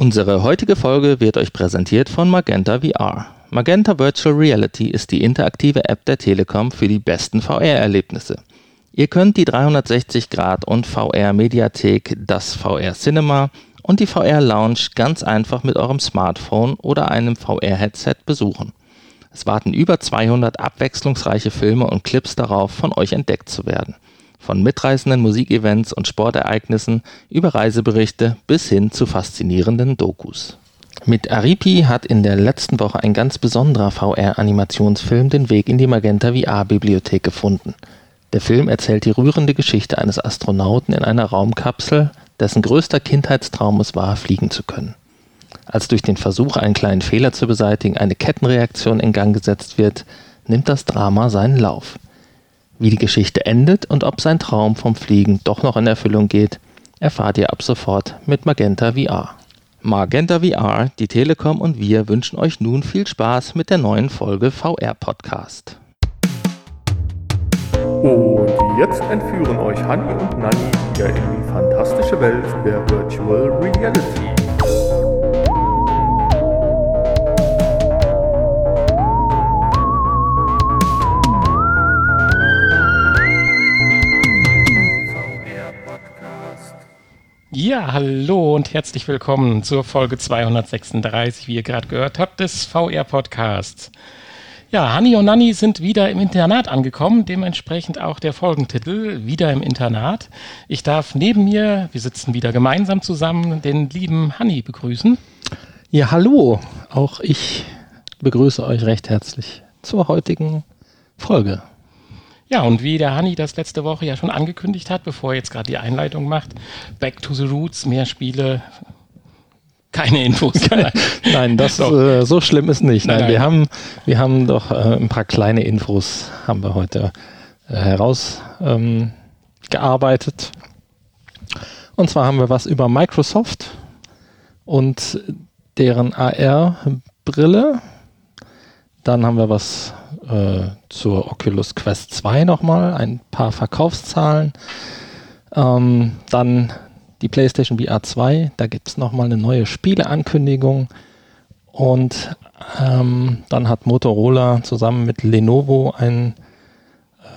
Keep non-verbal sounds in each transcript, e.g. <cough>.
Unsere heutige Folge wird euch präsentiert von Magenta VR. Magenta Virtual Reality ist die interaktive App der Telekom für die besten VR-Erlebnisse. Ihr könnt die 360 Grad und VR Mediathek, das VR Cinema und die VR Lounge ganz einfach mit eurem Smartphone oder einem VR-Headset besuchen. Es warten über 200 abwechslungsreiche Filme und Clips darauf, von euch entdeckt zu werden. Von mitreißenden Musikevents und Sportereignissen über Reiseberichte bis hin zu faszinierenden Dokus. Mit Aripi hat in der letzten Woche ein ganz besonderer VR-Animationsfilm den Weg in die Magenta VR-Bibliothek gefunden. Der Film erzählt die rührende Geschichte eines Astronauten in einer Raumkapsel, dessen größter Kindheitstraum es war, fliegen zu können. Als durch den Versuch, einen kleinen Fehler zu beseitigen, eine Kettenreaktion in Gang gesetzt wird, nimmt das Drama seinen Lauf. Wie die Geschichte endet und ob sein Traum vom Fliegen doch noch in Erfüllung geht, erfahrt ihr ab sofort mit Magenta VR. Magenta VR, die Telekom und wir wünschen euch nun viel Spaß mit der neuen Folge VR Podcast. Und jetzt entführen euch Hanni und Nanni wieder in die fantastische Welt der Virtual Reality. Ja, hallo und herzlich willkommen zur Folge 236, wie ihr gerade gehört habt, des VR-Podcasts. Ja, Hanni und Nanni sind wieder im Internat angekommen, dementsprechend auch der Folgentitel, wieder im Internat. Ich darf neben mir, wir sitzen wieder gemeinsam zusammen, den lieben Hanni begrüßen. Ja, hallo, auch ich begrüße euch recht herzlich zur heutigen Folge. Ja, und wie der Hanni das letzte Woche ja schon angekündigt hat, bevor er jetzt gerade die Einleitung macht, Back to the Roots, mehr Spiele, keine Infos. <laughs> nein, das so. Äh, so schlimm ist nicht. Nein, nein, wir haben wir haben doch äh, ein paar kleine Infos haben wir heute äh, herausgearbeitet. Ähm, und zwar haben wir was über Microsoft und deren AR-Brille. Dann haben wir was äh, zur Oculus Quest 2 nochmal, ein paar Verkaufszahlen. Ähm, dann die PlayStation VR 2, da gibt es nochmal eine neue Spieleankündigung. Und ähm, dann hat Motorola zusammen mit Lenovo ein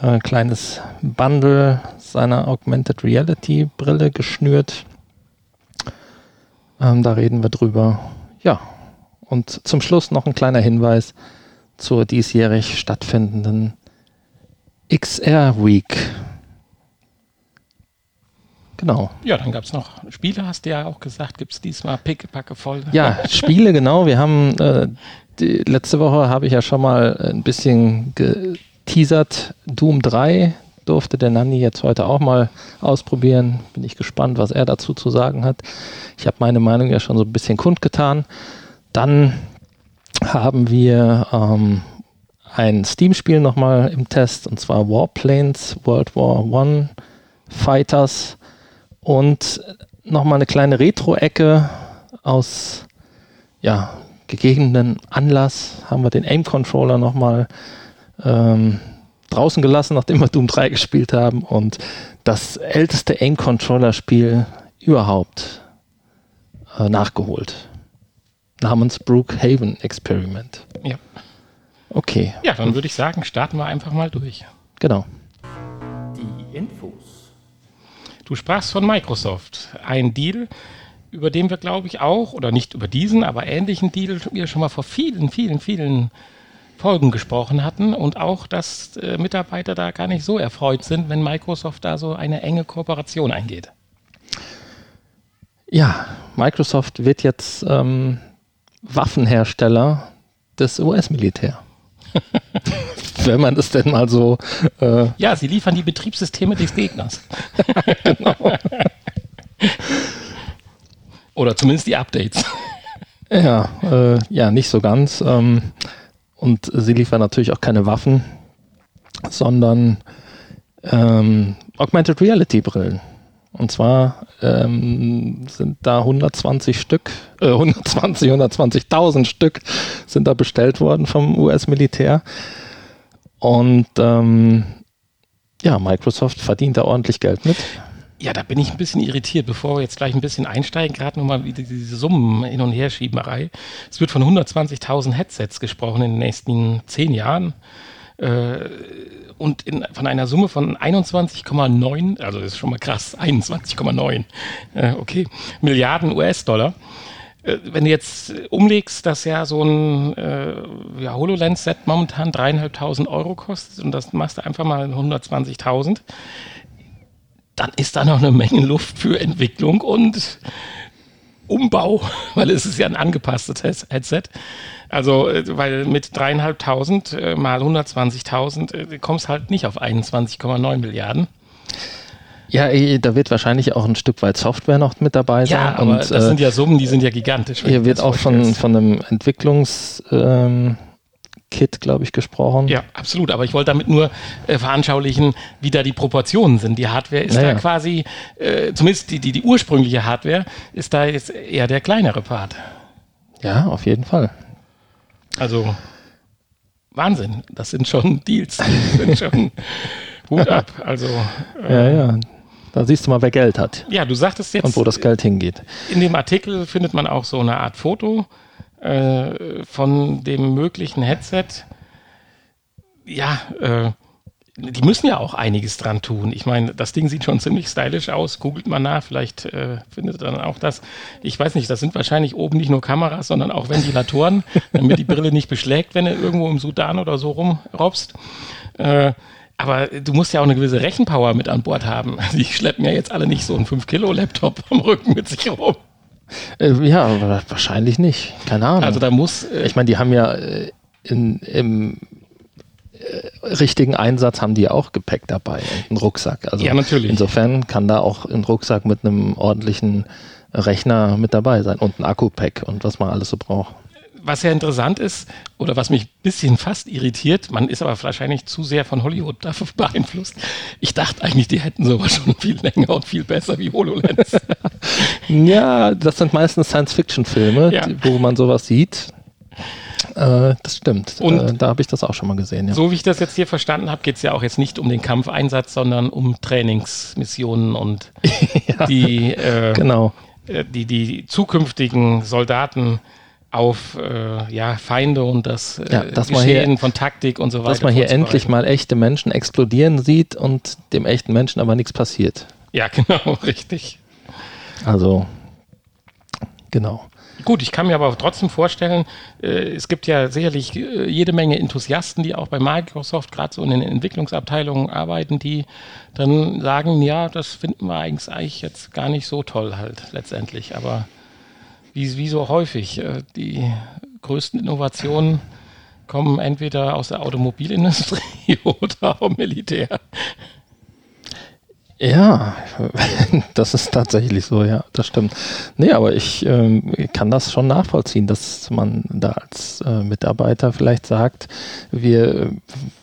äh, kleines Bundle seiner Augmented Reality Brille geschnürt. Ähm, da reden wir drüber. Ja, und zum Schluss noch ein kleiner Hinweis zur diesjährig stattfindenden XR Week. Genau. Ja, dann gab es noch Spiele, hast du ja auch gesagt, gibt es diesmal pickepacke voll. Ja, Spiele, <laughs> genau. Wir haben, äh, die, letzte Woche habe ich ja schon mal ein bisschen geteasert. Doom 3 durfte der Nanni jetzt heute auch mal ausprobieren. Bin ich gespannt, was er dazu zu sagen hat. Ich habe meine Meinung ja schon so ein bisschen kundgetan. Dann haben wir ähm, ein Steam-Spiel nochmal im Test, und zwar Warplanes World War One Fighters und nochmal eine kleine Retro-Ecke aus ja, gegebenen Anlass haben wir den Aim-Controller nochmal ähm, draußen gelassen, nachdem wir Doom 3 gespielt haben und das älteste Aim-Controller-Spiel überhaupt äh, nachgeholt namens Brookhaven Experiment. Ja. Okay. Ja, dann würde ich sagen, starten wir einfach mal durch. Genau. Die Infos. Du sprachst von Microsoft. Ein Deal, über den wir, glaube ich, auch, oder nicht über diesen, aber ähnlichen Deal wir schon mal vor vielen, vielen, vielen Folgen gesprochen hatten und auch, dass äh, Mitarbeiter da gar nicht so erfreut sind, wenn Microsoft da so eine enge Kooperation eingeht. Ja, Microsoft wird jetzt ähm, Waffenhersteller des US-Militär. <laughs> Wenn man das denn mal so. Äh ja, sie liefern die Betriebssysteme des Gegners. <laughs> genau. Oder zumindest die Updates. Ja, äh, ja, nicht so ganz. Ähm, und sie liefern natürlich auch keine Waffen, sondern ähm, Augmented Reality Brillen. Und zwar ähm, sind da 120 Stück, äh, 120, 120.000 Stück sind da bestellt worden vom US-Militär. Und ähm, ja, Microsoft verdient da ordentlich Geld mit. Ja, da bin ich ein bisschen irritiert, bevor wir jetzt gleich ein bisschen einsteigen, gerade nochmal diese Summen hin und her Schieberei. Es wird von 120.000 Headsets gesprochen in den nächsten zehn Jahren. Äh, und in, von einer Summe von 21,9, also das ist schon mal krass, <laughs> 21,9, äh, okay, Milliarden US-Dollar. Äh, wenn du jetzt umlegst, dass ja so ein äh, ja, HoloLens-Set momentan dreieinhalbtausend Euro kostet und das machst du einfach mal 120.000, dann ist da noch eine Menge Luft für Entwicklung und Umbau, <laughs> weil es ist ja ein angepasstes Headset. Also, äh, weil mit dreieinhalbtausend äh, mal 120.000 äh, kommst halt nicht auf 21,9 Milliarden. Ja, da wird wahrscheinlich auch ein Stück weit Software noch mit dabei sein. Ja, aber und, das sind ja Summen, die sind ja gigantisch. Hier wird auch von, von einem Entwicklungs... Ähm, Kit, glaube ich, gesprochen. Ja, absolut. Aber ich wollte damit nur äh, veranschaulichen, wie da die Proportionen sind. Die Hardware ist naja. da quasi, äh, zumindest die, die, die ursprüngliche Hardware, ist da jetzt eher der kleinere Part. Ja, auf jeden Fall. Also Wahnsinn. Das sind schon Deals. Das sind schon <laughs> Hut ab. Also äh, ja, ja. Da siehst du mal, wer Geld hat. Ja, du sagtest jetzt. Und wo das Geld hingeht. In dem Artikel findet man auch so eine Art Foto äh, von dem möglichen Headset, ja, äh, die müssen ja auch einiges dran tun. Ich meine, das Ding sieht schon ziemlich stylisch aus. Googelt mal nach, vielleicht äh, findet ihr dann auch das. Ich weiß nicht, das sind wahrscheinlich oben nicht nur Kameras, sondern auch Ventilatoren, <laughs> damit die Brille nicht beschlägt, wenn du irgendwo im Sudan oder so rumrobst. Äh, aber du musst ja auch eine gewisse Rechenpower mit an Bord haben. <laughs> Die schleppen ja jetzt alle nicht so einen 5-Kilo-Laptop am Rücken mit sich rum. Äh, ja, wahrscheinlich nicht. Keine Ahnung. Also da muss. Äh ich meine, die haben ja äh, in, im richtigen Einsatz haben die auch Gepäck dabei, einen Rucksack. Also ja, natürlich. Insofern kann da auch ein Rucksack mit einem ordentlichen Rechner mit dabei sein und ein Akku-Pack und was man alles so braucht was ja interessant ist, oder was mich ein bisschen fast irritiert, man ist aber wahrscheinlich zu sehr von Hollywood dafür <laughs> beeinflusst. Ich dachte eigentlich, die hätten sowas schon viel länger und viel besser wie HoloLens. <laughs> ja, das sind meistens Science-Fiction-Filme, ja. wo man sowas sieht. Äh, das stimmt. Und äh, da habe ich das auch schon mal gesehen. Ja. So wie ich das jetzt hier verstanden habe, geht es ja auch jetzt nicht um den Kampfeinsatz, sondern um Trainingsmissionen und <laughs> ja, die, äh, genau. Äh, die, die zukünftigen Soldaten auf äh, ja, Feinde und das äh, ja, dass Geschehen hier, von Taktik und so weiter. Dass man hier endlich mal echte Menschen explodieren sieht und dem echten Menschen aber nichts passiert. Ja, <laughs> genau, richtig. Also, genau. Gut, ich kann mir aber trotzdem vorstellen, äh, es gibt ja sicherlich äh, jede Menge Enthusiasten, die auch bei Microsoft gerade so in den Entwicklungsabteilungen arbeiten, die dann sagen, ja, das finden wir eigentlich jetzt gar nicht so toll halt letztendlich, aber wie, wie so häufig, äh, die größten Innovationen kommen entweder aus der Automobilindustrie <laughs> oder vom Militär. Ja, <laughs> das ist tatsächlich so, ja, das stimmt. Nee, aber ich äh, kann das schon nachvollziehen, dass man da als äh, Mitarbeiter vielleicht sagt, wir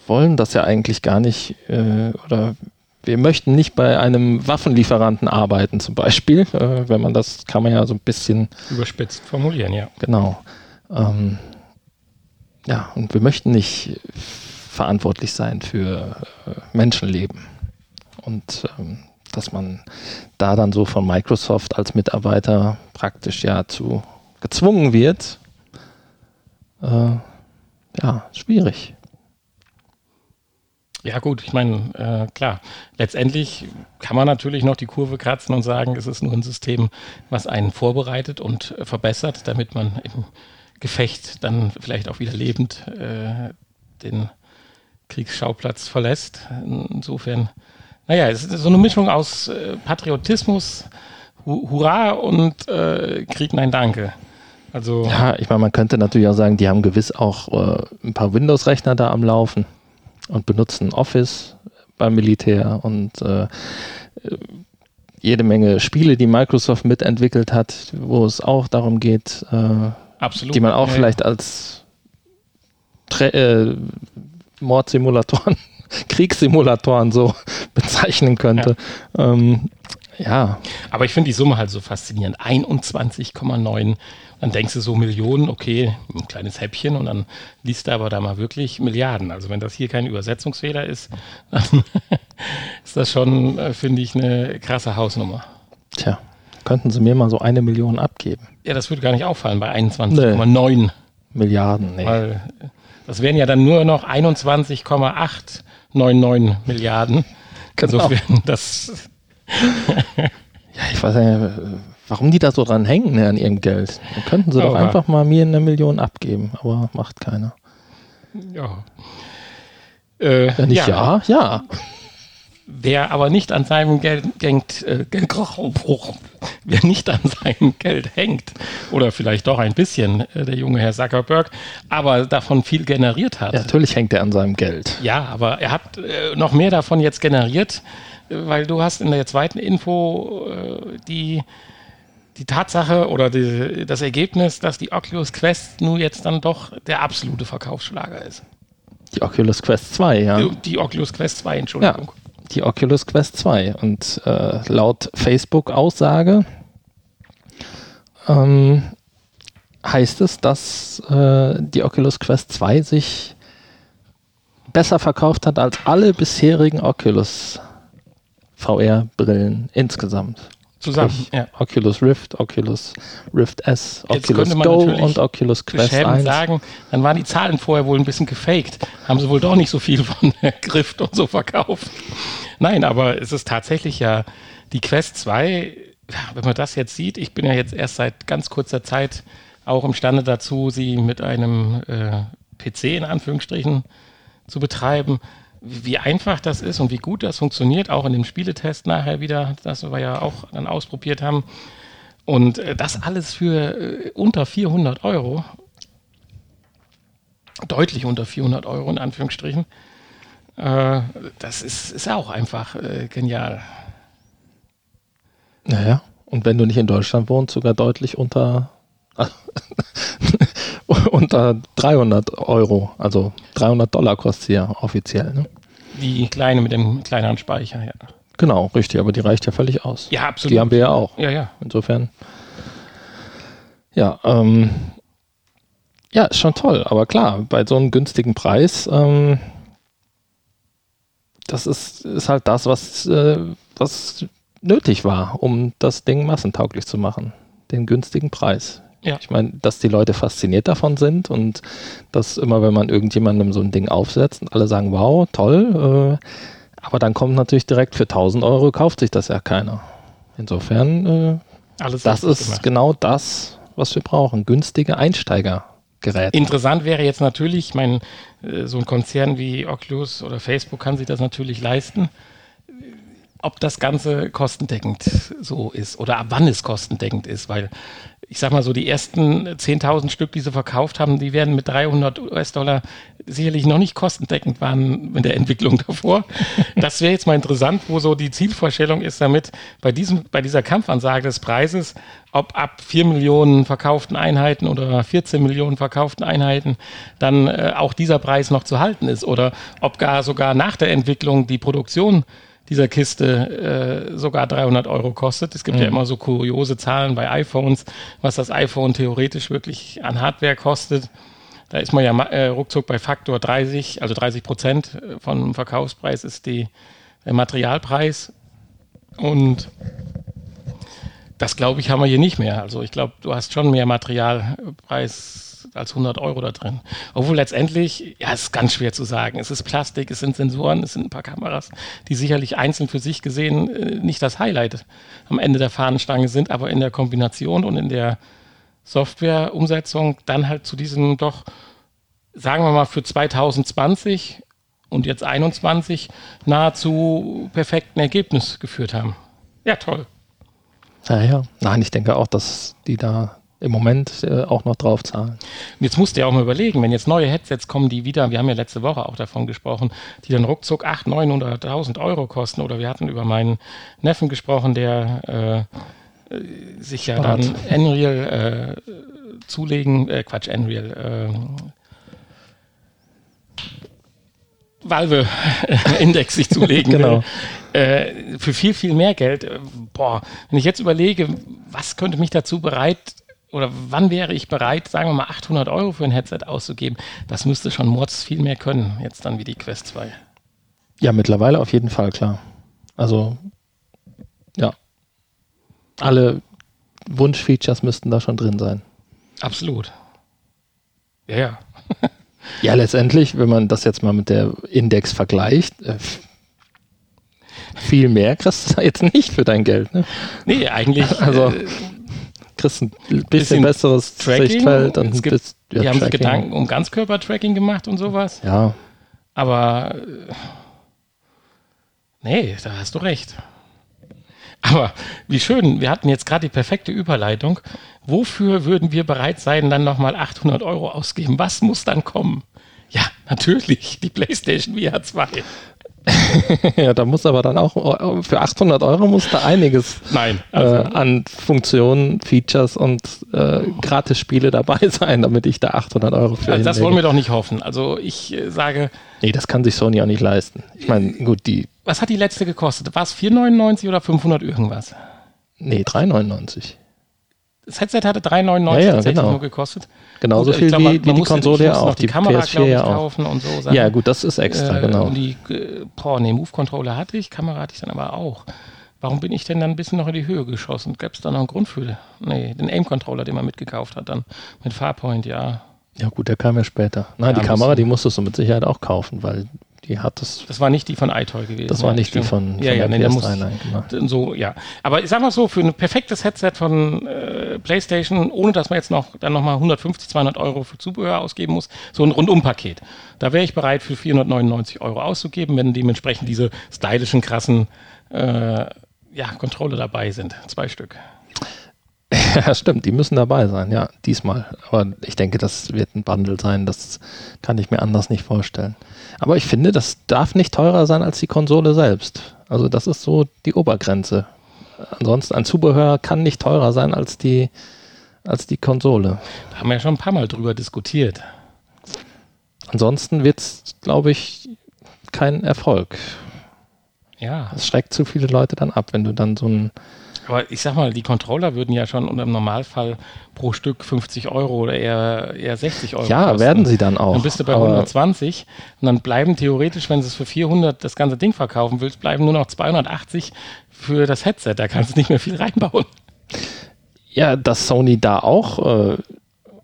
wollen das ja eigentlich gar nicht äh, oder wir möchten nicht bei einem Waffenlieferanten arbeiten, zum Beispiel. Äh, wenn man das, kann man ja so ein bisschen überspitzt formulieren, ja. Genau. Ähm, ja, und wir möchten nicht verantwortlich sein für äh, Menschenleben. Und ähm, dass man da dann so von Microsoft als Mitarbeiter praktisch ja zu gezwungen wird, äh, ja, schwierig. Ja gut, ich meine, äh, klar, letztendlich kann man natürlich noch die Kurve kratzen und sagen, es ist nur ein System, was einen vorbereitet und verbessert, damit man im Gefecht dann vielleicht auch wieder lebend äh, den Kriegsschauplatz verlässt. Insofern, naja, es ist so eine Mischung aus äh, Patriotismus, Hu Hurra und äh, Krieg, nein, danke. Also, ja, ich meine, man könnte natürlich auch sagen, die haben gewiss auch äh, ein paar Windows-Rechner da am Laufen und benutzen Office beim Militär und äh, jede Menge Spiele, die Microsoft mitentwickelt hat, wo es auch darum geht, äh, die man auch ja, vielleicht als Tra äh, Mordsimulatoren, Kriegssimulatoren so <laughs> bezeichnen könnte. Ja. Ähm, Ja. Aber ich finde die Summe halt so faszinierend. 21,9. Dann denkst du so Millionen, okay, ein kleines Häppchen und dann liest du aber da mal wirklich Milliarden. Also wenn das hier kein Übersetzungsfehler ist, <laughs> dann ist das schon, äh, finde ich, eine krasse Hausnummer. Tja, könnten Sie mir mal so eine Million abgeben? Ja, das würde gar nicht auffallen bei 21,9 Milliarden, nee. Weil das wären ja dann nur noch 21,899 Milliarden. Genau. Insofern, das Ja, ich weiß nicht, warum die da so dran hängen ne, an ihrem Geld. Dann könnten sie doch Aber- einfach mal mir eine Million abgeben, aber macht keiner. ja. Äh, Wenn nicht ja, ja. Wer aber nicht an seinem Geld hängt, äh, wer nicht an seinem Geld hängt, oder vielleicht doch ein bisschen, äh, der junge Herr Zuckerberg, aber davon viel generiert hat. ja. Natürlich hängt er an seinem Geld. Ja, aber er hat äh, noch mehr davon jetzt generiert, äh, weil du hast in der zweiten Info äh, die, die Tatsache oder die, das Ergebnis, dass die Oculus Quest nun jetzt dann doch der absolute Verkaufsschlager ist. Die Oculus Quest 2, ja. Die, die Oculus Quest 2, Entschuldigung. Die Oculus Quest 2. Und äh, laut Facebook-Aussage ähm, heißt es, dass äh, die Oculus Quest 2 sich besser verkauft hat als alle bisherigen Oculus VR-Brillen insgesamt. Zusammen. Sprich, Ja. Oculus Rift, Oculus Rift S, Jetzt Oculus Go und Oculus Quest beschämend 1. sagen, dann waren die Zahlen vorher wohl ein bisschen gefaked. Haben sie wohl doch nicht so viel von <laughs> der Grift und so verkauft. Nein, aber es ist tatsächlich ja die Quest 2, ja, wenn man das jetzt sieht, ich bin ja jetzt erst seit ganz kurzer Zeit auch imstande dazu, sie mit einem äh, PC in Anführungsstrichen zu betreiben. Wie einfach das ist und wie gut das funktioniert, auch in dem Spieletest nachher wieder, das wir ja auch dann ausprobiert haben. Und äh, das alles für äh, unter 400 Euro. Deutlich unter 400 Euro in Anführungsstrichen. Äh, das ist, ist auch einfach genial. Naja, und wenn du nicht in Deutschland wohnst, sogar deutlich unter, <laughs> unter 300 Euro. Also 300 Dollar kostet sie ja offiziell. Ne? Die kleine mit dem kleineren Speicher, ja. Genau, richtig, aber die reicht ja völlig aus. Ja, absolut. Die haben wir ja auch. Ja, ja. Insofern. Ja, ähm, ja, ist schon toll, aber klar, bei so einem günstigen Preis, ähm, das ist, ist halt das, was, äh, was nötig war, um das Ding massentauglich zu machen. Den günstigen Preis. Ja. Ich meine, dass die Leute fasziniert davon sind und dass immer, wenn man irgendjemandem so ein Ding aufsetzt und alle sagen, wow, toll, äh, aber dann kommt natürlich direkt für 1000 Euro, kauft sich das ja keiner. Insofern, äh, das ist gemacht. genau das, was wir brauchen. Günstige Einsteigergeräte. Interessant wäre jetzt natürlich, ich meine, äh, so ein Konzern wie Oculus oder Facebook kann sich das natürlich leisten, ob das Ganze kostendeckend so ist oder ab wann es kostendeckend ist, weil ich sag mal so, die ersten 10.000 Stück, die sie verkauft haben, die werden mit 300 US-Dollar sicherlich noch nicht kostendeckend waren in der Entwicklung <laughs> davor. Das wäre jetzt mal interessant, wo so die Zielvorstellung ist damit, bei, diesem, bei dieser Kampfansage des Preises, ob ab 4 Millionen verkauften Einheiten oder 14 Millionen verkauften Einheiten dann äh, auch dieser Preis noch zu halten ist oder ob gar sogar nach der Entwicklung die Produktion dieser Kiste äh, sogar 300 Euro kostet. Es gibt ja immer so kuriose Zahlen bei iPhones, was das iPhone theoretisch wirklich an Hardware kostet. Da ist man ja äh, ruckzuck bei Faktor 30, also 30 Prozent vom Verkaufspreis ist die, der Materialpreis. Und das glaube ich, haben wir hier nicht mehr. Also ich glaube, du hast schon mehr Materialpreis als 100 Euro da drin. Obwohl letztendlich, ja, es ist ganz schwer zu sagen. Es ist Plastik, es sind Sensoren, es sind ein paar Kameras, die sicherlich einzeln für sich gesehen äh, nicht das Highlight am Ende der Fahnenstange sind, aber in der Kombination und in der Softwareumsetzung dann halt zu diesem doch, sagen wir mal, für 2020 und jetzt 21 nahezu perfekten Ergebnis geführt haben. Ja, toll. Naja, nein, ich denke auch, dass die da im Moment äh, auch noch drauf zahlen. Jetzt musst du ja auch mal überlegen, wenn jetzt neue Headsets kommen, die wieder, wir haben ja letzte Woche auch davon gesprochen, die dann ruckzuck 800, 900.000 Euro kosten. Oder wir hatten über meinen Neffen gesprochen, der äh, sich ja Spart. dann Unreal äh, zulegen, äh, Quatsch, Unreal, äh, Valve-Index <laughs> sich zulegen <laughs> Genau. äh, für viel, viel mehr Geld. Äh, boah, wenn ich jetzt überlege, was könnte mich dazu bereit oder wann wäre ich bereit, sagen wir mal 800 Euro für ein Headset auszugeben, das müsste schon Mords viel mehr können, jetzt dann wie die Quest 2. Ja, mittlerweile auf jeden Fall, klar. Also, ja. Alle Wunschfeatures müssten da schon drin sein. Absolut. Ja, ja. <laughs> Ja, letztendlich, wenn man das jetzt mal mit der Index vergleicht, äh, viel mehr kriegst du da jetzt nicht für dein Geld. Ne? Nee, eigentlich. Also, äh, Kriegst ein bisschen, Bisschen besseres Tracking. Sichtfeld. Und Es gibt- bisschen- ja, die haben sich. Gedanken um Ganzkörper-Tracking gemacht und sowas. Ja, Aber äh, nee, da hast du recht. Aber wie schön, wir hatten jetzt gerade die perfekte Überleitung. Wofür würden wir bereit sein, dann nochmal 800 Euro ausgeben? Was muss dann kommen? Ja, natürlich, die PlayStation VR 2. <laughs> ja, da muss aber dann auch, äh, für 800 Euro muss da einiges Nein, äh, also, an Funktionen, Features und äh, Gratis-Spiele dabei <laughs> sein, damit ich da 800 Euro für also das wollen wir doch nicht hoffen. Also ich äh, sage, Nee, das kann sich Sony auch nicht leisten. Ich meine, gut, die, was hat die letzte gekostet? War es 4,99 oder 500 irgendwas? nee, 3,99. Das Headset hatte 3,99 Ja, ja, tatsächlich genau. nur gekostet. Genauso viel glaub, man- wie, man die musste- Konsole ja auch, die, Kamera, PS4 glaub ich, ja auch. kaufen und so. Ja, gut, das ist extra, Äh, genau. Und die, äh, boah, nee, Move-Controller hatte ich, Kamera hatte ich dann aber auch. Warum bin ich denn dann ein bisschen noch in die Höhe geschossen? Gab es da noch einen Grund für? Nee, den Aim-Controller, den man mitgekauft hat, dann mit Farpoint, ja. Ja, gut, der kam ja später. Nein, Ja, die Kamera, die musstest du mit Sicherheit auch kaufen, weil die hat das. Das war nicht die von iToy gewesen. Das war nicht die von, von ja, ja, nee, da PS3, muss, nein, genau. so, ja. Aber ich sag mal so, für ein perfektes Headset von äh, PlayStation, ohne dass man jetzt noch dann nochmal 150, 200 Euro für Zubehör ausgeben muss, so ein Rundumpaket. Da wäre ich bereit, für 499 Euro auszugeben, wenn dementsprechend diese stylischen, krassen äh, ja, Controller dabei sind. Zwei Stück. <laughs> Ja, stimmt, die müssen dabei sein, ja, diesmal. Aber ich denke, das wird ein Bundle sein, das kann ich mir anders nicht vorstellen. Aber ich finde, das darf nicht teurer sein als die Konsole selbst. Also das ist so die Obergrenze. Ansonsten ein Zubehör kann nicht teurer sein als die, als die Konsole. Da haben wir ja schon ein paar Mal drüber diskutiert. Ansonsten wird es, glaube ich, kein Erfolg. Ja, Das schreckt zu viele Leute dann ab, wenn du dann so ein aber ich sag mal, die Controller würden ja schon unter im Normalfall pro Stück 50 Euro oder eher, eher 60 Euro Ja, kosten. werden sie dann auch. Dann bist du bei aber 120 und dann bleiben theoretisch, wenn du es für 400 das ganze Ding verkaufen willst, bleiben nur noch 280 für das Headset. Da kannst du nicht mehr viel reinbauen. Ja, dass Sony da auch äh,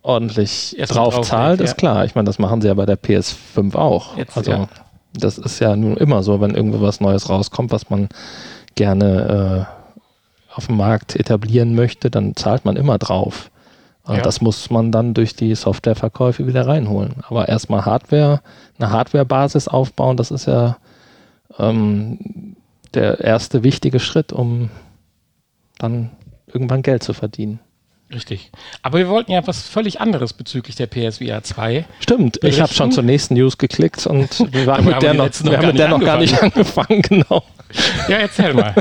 ordentlich mal drauf zahlt, ja. ist klar. Ich meine, das machen sie ja bei der PS5 auch. Jetzt, also ja. Das ist ja nun immer so, wenn irgendwo was Neues rauskommt, was man gerne äh, auf dem Markt etablieren möchte, dann zahlt man immer drauf. Ja. Das muss man dann durch die Softwareverkäufe wieder reinholen. Aber erstmal Hardware, eine Hardware-Basis aufbauen, das ist ja ähm, der erste wichtige Schritt, um dann irgendwann Geld zu verdienen. Richtig. Aber wir wollten ja was völlig anderes bezüglich der PSVR 2. Stimmt, ich habe Berichten? schon zur nächsten News geklickt und <laughs> wir waren mit haben der noch, wir haben mit der noch gar nicht angefangen, <laughs> genau. Ja, erzähl mal.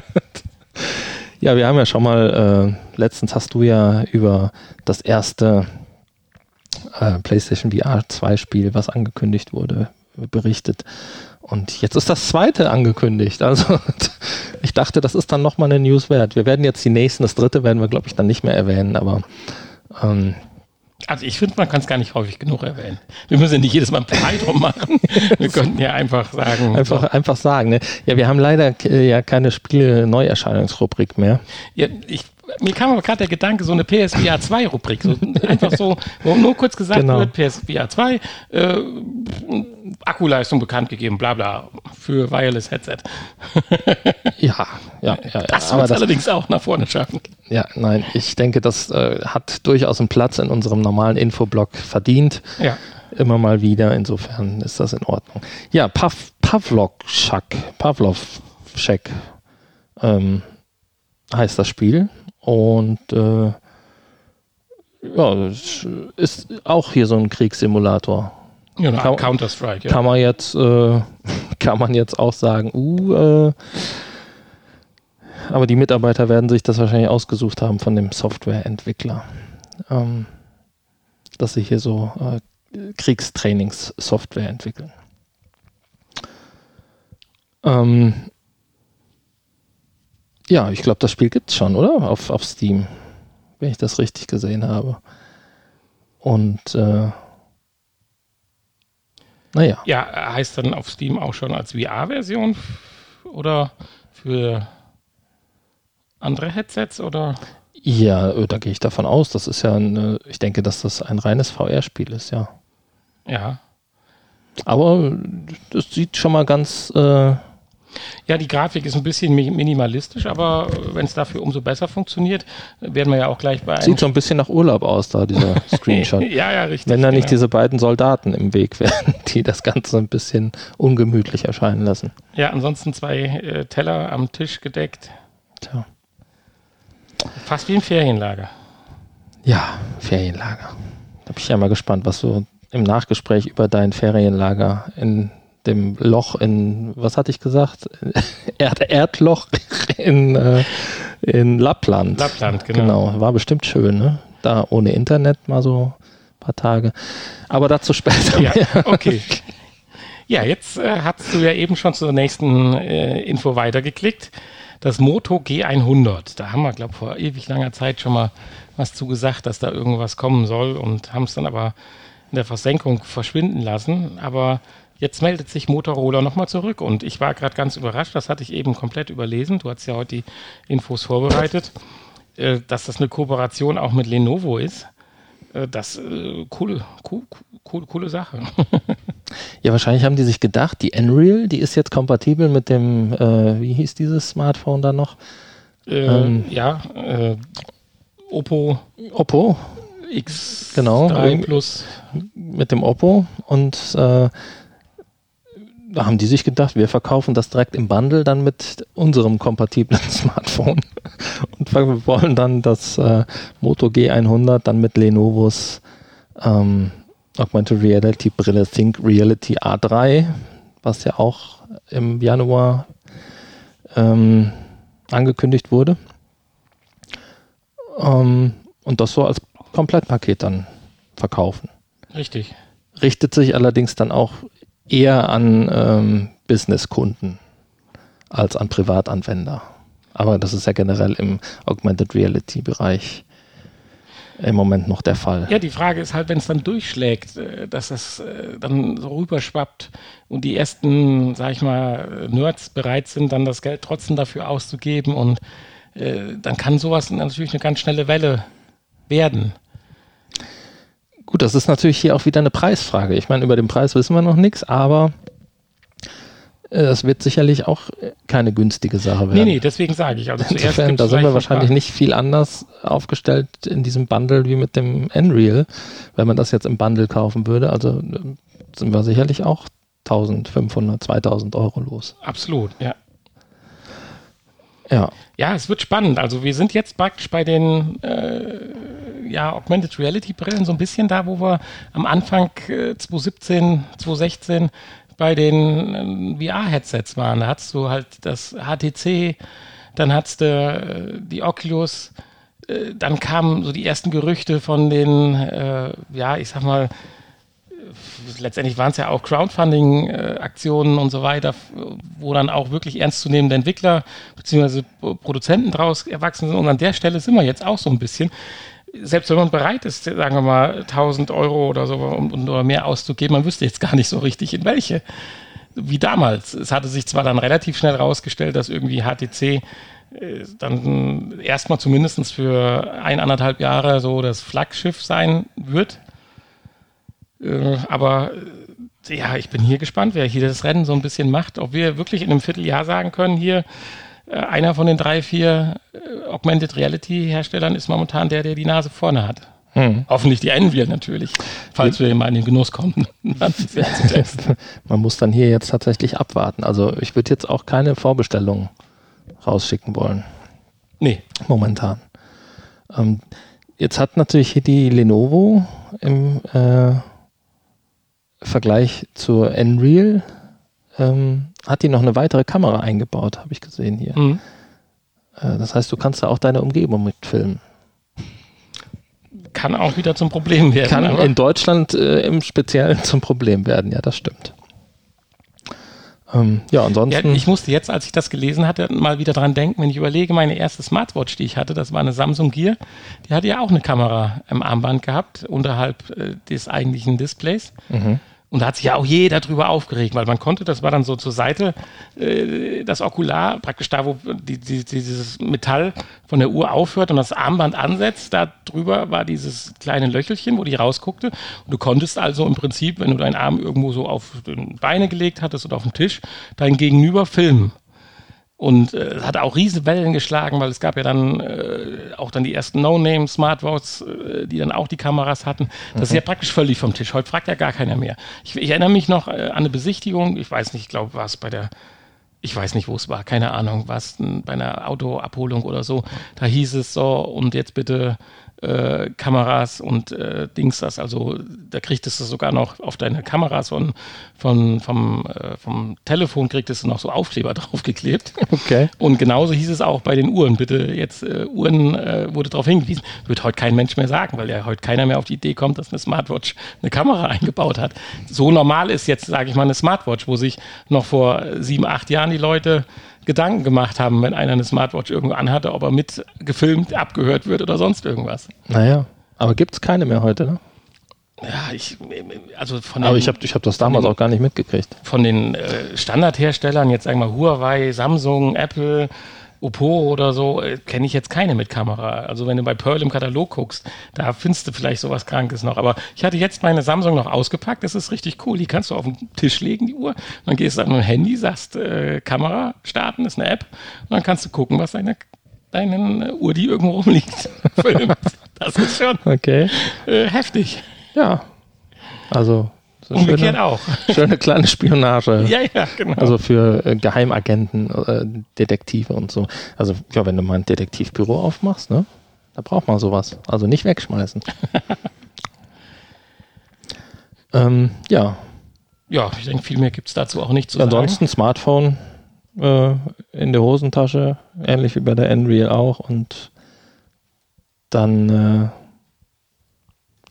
Ja, wir haben ja schon mal, äh, letztens hast du ja über das erste äh, PlayStation VR 2 Spiel, was angekündigt wurde, berichtet. Und jetzt ist das zweite angekündigt. Also <laughs> ich dachte, das ist dann nochmal eine News wert. Wir werden jetzt die nächsten, das dritte werden wir, glaube ich, dann nicht mehr erwähnen, aber ähm, Also ich finde, man kann es gar nicht häufig genug erwähnen. Wir müssen nicht jedes Mal ein Brei drum machen. <laughs> Wir könnten ja einfach sagen, einfach, einfach sagen. Ne? Ja, wir haben leider äh, ja keine Spiele-Neuerscheinungsrubrik mehr. Ja, ich, mir kam aber gerade der Gedanke, so eine PSVR 2 Rubrik, so einfach so, wo nur kurz gesagt Genau. wird, PSVR 2, äh, Akkuleistung bekannt gegeben, bla bla, für Wireless Headset. <laughs> Ja, ja, ja. Das wird allerdings auch nach vorne schaffen. ja, nein, ich denke, das äh, hat durchaus einen Platz in unserem normalen Infoblock verdient. Ja. Immer mal wieder. Insofern ist das in Ordnung. Ja, Pav Pavlok-Schak, Pavlov-Schek ähm, heißt das Spiel. Und äh, ja, es ist auch hier so ein Kriegssimulator. ja Kann- Counter-Strike, ja. Kann man jetzt, äh, <laughs> kann man jetzt auch sagen, uh, äh, aber die Mitarbeiter werden sich das wahrscheinlich ausgesucht haben von dem Softwareentwickler, ähm, dass sie hier so äh, Kriegstrainingssoftware entwickeln. Ähm, ja, ich glaube, das Spiel gibt es schon, oder? Auf, auf Steam, wenn ich das richtig gesehen habe. Und äh, naja. Ja, heißt dann auf Steam auch schon als VR-Version oder für andere Headsets oder? Ja, äh, da gehe ich davon aus. Das ist ja, eine, ich denke, dass das ein reines VR-Spiel ist, ja. Ja. Aber das sieht schon mal ganz. Äh ja, die Grafik ist ein bisschen minimalistisch, aber wenn es dafür umso besser funktioniert, werden wir ja auch gleich bei. Sieht so ein bisschen nach Urlaub aus, da dieser <laughs> Screenshot. ja, ja, richtig. Wenn da nicht genau. diese beiden Soldaten im Weg <laughs> wären, die das Ganze ein bisschen ungemütlich erscheinen lassen. Ja, ansonsten zwei äh, Teller am Tisch gedeckt. Tja. Fast wie ein Ferienlager. Ja, Ferienlager. Da bin ich ja mal gespannt, was du im Nachgespräch über dein Ferienlager in dem Loch in, was hatte ich gesagt? <laughs> Erd Erdloch in, äh, in Lappland. Lappland, genau. Genau, war bestimmt schön, ne? Da ohne Internet mal so ein paar Tage. Aber dazu später. Ja, okay. <laughs> Ja, jetzt äh, hast du ja eben schon zur nächsten äh, Info weitergeklickt. Das Moto G100. Da haben wir, glaube ich, vor ewig langer Zeit schon mal was zu gesagt, dass da irgendwas kommen soll und haben es dann aber in der Versenkung verschwinden lassen. Aber jetzt meldet sich Motorola nochmal zurück und ich war gerade ganz überrascht, das hatte ich eben komplett überlesen. Du hast ja heute die Infos vorbereitet, äh, dass das eine Kooperation auch mit Lenovo ist. Äh, das äh, coole, cool, cool, coole Sache. <laughs> ja, wahrscheinlich haben die sich gedacht, die Nreal, die ist jetzt kompatibel mit dem, äh, wie hieß dieses Smartphone da noch? Äh, ähm, ja, äh, Oppo. Oppo, X3 genau, Plus. Mit dem Oppo und äh, da haben die sich gedacht, wir verkaufen das direkt im Bundle dann mit unserem kompatiblen <laughs> Smartphone und wir wollen dann das äh, Moto G100 dann mit Lenovos ähm, Augmented Reality Brille Think Reality A3, was ja auch im Januar ähm, angekündigt wurde. Ähm, und das so als Komplettpaket dann verkaufen. Richtig. Richtet sich allerdings dann auch eher an ähm, Business-Kunden als an Privatanwender. Aber das ist ja generell im Augmented Reality-Bereich im Moment noch der Fall. Ja, die Frage ist halt, wenn es dann durchschlägt, äh, dass es äh, dann so rüberschwappt und die ersten, sag ich mal, Nerds bereit sind, dann das Geld trotzdem dafür auszugeben und äh, dann kann sowas natürlich eine ganz schnelle Welle werden. Gut, das ist natürlich hier auch wieder eine Preisfrage. Ich meine, über den Preis wissen wir noch nichts, aber es wird sicherlich auch keine günstige Sache werden. Nee, nee, deswegen sage ich. Also Insofern, da sind wir wahrscheinlich nicht viel anders aufgestellt in diesem Bundle wie mit dem Unreal, wenn man das jetzt im Bundle kaufen würde. Also sind wir sicherlich auch 1500, 2000 Euro los. Absolut, ja. Ja. Ja, es wird spannend. Also wir sind jetzt praktisch bei den äh, ja, Augmented Reality Brillen so ein bisschen da, wo wir am Anfang äh, 2017, 2016 bei den äh, VR-Headsets waren. Da hattest du halt das HTC, dann hattest du äh, die Oculus, äh, dann kamen so die ersten Gerüchte von den, äh, ja, ich sag mal, letztendlich waren es ja auch Crowdfunding-Aktionen und so weiter, wo dann auch wirklich ernstzunehmende Entwickler bzw. Produzenten daraus erwachsen sind. Und an der Stelle sind wir jetzt auch so ein bisschen. Selbst wenn man bereit ist, sagen wir mal 1000 Euro oder so um, oder mehr auszugeben, man wüsste jetzt gar nicht so richtig, in welche. Wie damals. Es hatte sich zwar dann relativ schnell herausgestellt, dass irgendwie HTC äh, dann erstmal zumindest für eineinhalb Jahre so das Flaggschiff sein wird äh, aber äh, ja, ich bin hier gespannt, wer hier das Rennen so ein bisschen macht. Ob wir wirklich in einem Vierteljahr sagen können, hier äh, einer von den drei, vier Augmented Reality Herstellern ist momentan der, der die Nase vorne hat. Hm. Hoffentlich die Envy natürlich, falls wir mal in den Genuss kommen. <laughs> <laughs> Man muss dann hier jetzt tatsächlich abwarten. Also ich würde jetzt auch keine Vorbestellung rausschicken wollen. Nee. Momentan. Ähm, jetzt hat natürlich hier die Lenovo im äh, Vergleich zur Unreal ähm, hat die noch eine weitere Kamera eingebaut, habe ich gesehen hier. Mhm. Äh, das heißt, du kannst da auch deine Umgebung mitfilmen. Kann auch wieder zum Problem werden. Kann in Deutschland äh, im Speziellen zum Problem werden, ja, das stimmt. Ähm, ja, ansonsten. Ja, ich musste jetzt, als ich das gelesen hatte, mal wieder dran denken, wenn ich überlege, meine erste Smartwatch, die ich hatte, das war eine Samsung Gear, die hatte ja auch eine Kamera im Armband gehabt, unterhalb äh, des eigentlichen Displays. Mhm. Und da hat sich ja auch jeder drüber aufgeregt, weil man konnte, das war dann so zur Seite, äh, das Okular, praktisch da, wo die, die, dieses Metall von der Uhr aufhört und das Armband ansetzt, da drüber war dieses kleine Löchelchen, wo die rausguckte. Und du konntest also im Prinzip, wenn du deinen Arm irgendwo so auf Beine gelegt hattest oder auf den Tisch, dein Gegenüber filmen. Und äh, hat auch riesige Wellen geschlagen, weil es gab ja dann äh, auch dann die ersten No-Name-Smartwatches, äh, die dann auch die Kameras hatten. Das mhm. ist ja praktisch völlig vom Tisch. Heute fragt ja gar keiner mehr. Ich, ich erinnere mich noch äh, an eine Besichtigung, ich weiß nicht, ich glaube, war es bei der, ich weiß nicht, wo es war, keine Ahnung, war es bei einer Autoabholung oder so. Da hieß es so, und jetzt bitte äh, Kameras und äh, Dings das. Also da kriegtest du sogar noch auf deine Kameras von, von, vom, äh, vom Telefon kriegtest du noch so Aufkleber <laughs> draufgeklebt. Okay. Und genauso hieß es auch bei den Uhren. Bitte jetzt äh, Uhren äh, wurde darauf hingewiesen. Wird heute kein Mensch mehr sagen, weil ja heute keiner mehr auf die Idee kommt, dass eine Smartwatch eine Kamera <laughs> eingebaut hat. So normal ist jetzt, sage ich mal, eine Smartwatch, wo sich noch vor sieben, acht Jahren die Leute Gedanken gemacht haben, wenn einer eine Smartwatch irgendwo anhatte, ob er mit gefilmt, abgehört wird oder sonst irgendwas. Naja, aber gibt es keine mehr heute, ne? Ja, ich, also von den, Aber ich habe ich hab das damals den, auch gar nicht mitgekriegt. Von den äh, Standardherstellern, jetzt sagen wir Huawei, Samsung, Apple, Oppo oder so, äh, kenne ich jetzt keine mit Kamera. Also wenn du bei Pearl im Katalog guckst, da findest du vielleicht sowas Krankes noch. Aber ich hatte jetzt meine Samsung noch ausgepackt, das ist richtig cool. Die kannst du auf den Tisch legen, die Uhr. Dann gehst du an dein Handy, sagst äh, Kamera starten, ist eine App. Und dann kannst du gucken, was deine, deine Uhr, die irgendwo rumliegt, <laughs> filmt. Das ist schon okay. äh, heftig. Ja. Also so Umgekehrt schöne, auch. <laughs> Schöne kleine Spionage. ja, ja, genau. Also für äh, Geheimagenten, äh, Detektive und so. Also, ja, wenn du mal ein Detektivbüro aufmachst, ne? Da braucht man sowas. Also nicht wegschmeißen. <laughs> ähm, ja. Ja, ich denke, viel mehr gibt es dazu auch nicht zu Ansonsten sagen. Smartphone äh, in der Hosentasche, ähnlich wie bei der Nreal auch. Und dann äh,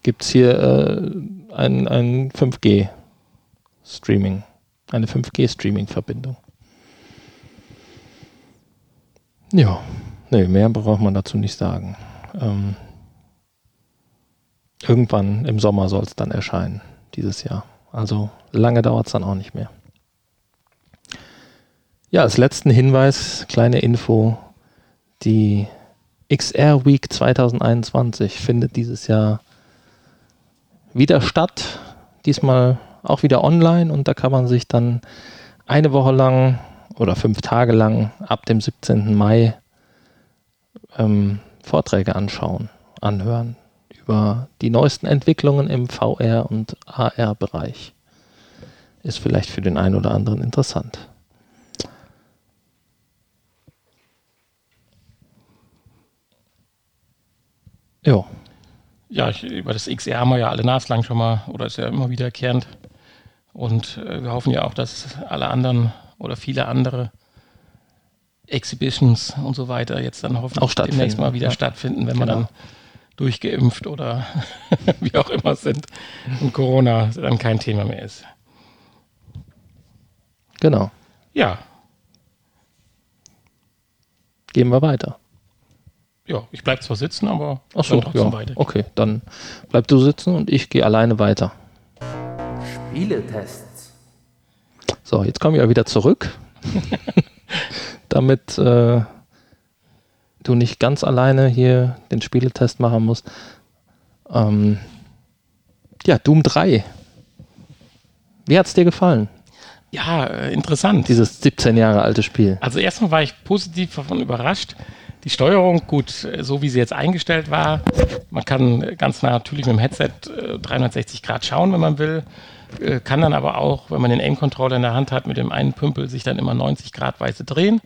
gibt es hier äh, ein, ein 5G-Streaming, eine 5G-Streaming-Verbindung. Ja, nee, mehr braucht man dazu nicht sagen. Ähm, irgendwann im Sommer soll es dann erscheinen, dieses Jahr. Also lange dauert es dann auch nicht mehr. Ja, als letzten Hinweis, kleine Info, die XR Week 2021 findet dieses Jahr wieder statt. Diesmal auch wieder online und da kann man sich dann eine Woche lang oder fünf Tage lang ab dem 17. Mai ähm, Vorträge anschauen, anhören über die neuesten Entwicklungen im VR- und AR-Bereich. Ist vielleicht für den einen oder anderen interessant. Jo. Ja, ich, über das XR haben wir ja alle naslang schon mal, oder ist ja immer wiederkehrend. Und äh, wir hoffen ja auch, dass alle anderen oder viele andere Exhibitions und so weiter jetzt dann hoffentlich auch demnächst mal wieder ja. stattfinden, wenn genau. wir dann durchgeimpft oder <laughs> wie auch immer sind und Corona dann kein Thema mehr ist. Genau. Ja. Gehen wir weiter. Ja, ich bleibe zwar sitzen, aber Ach so, trotzdem ja. weiter. Okay, dann bleib du sitzen und ich gehe alleine weiter. Spieletests. So, jetzt komme ich ja wieder zurück. <laughs> Damit äh, du nicht ganz alleine hier den Spieletest machen musst. Ähm, ja, Doom 3. Wie hat es dir gefallen? Ja, äh, interessant. Dieses 17 Jahre alte Spiel. Also erstmal war ich positiv davon überrascht, die Steuerung, gut, so wie sie jetzt eingestellt war, man kann ganz natürlich mit dem Headset 360 äh, Grad schauen, wenn man will, äh, kann dann aber auch, wenn man den Aim-Controller in der Hand hat, mit dem einen Pümpel sich dann immer 90 Grad weise drehen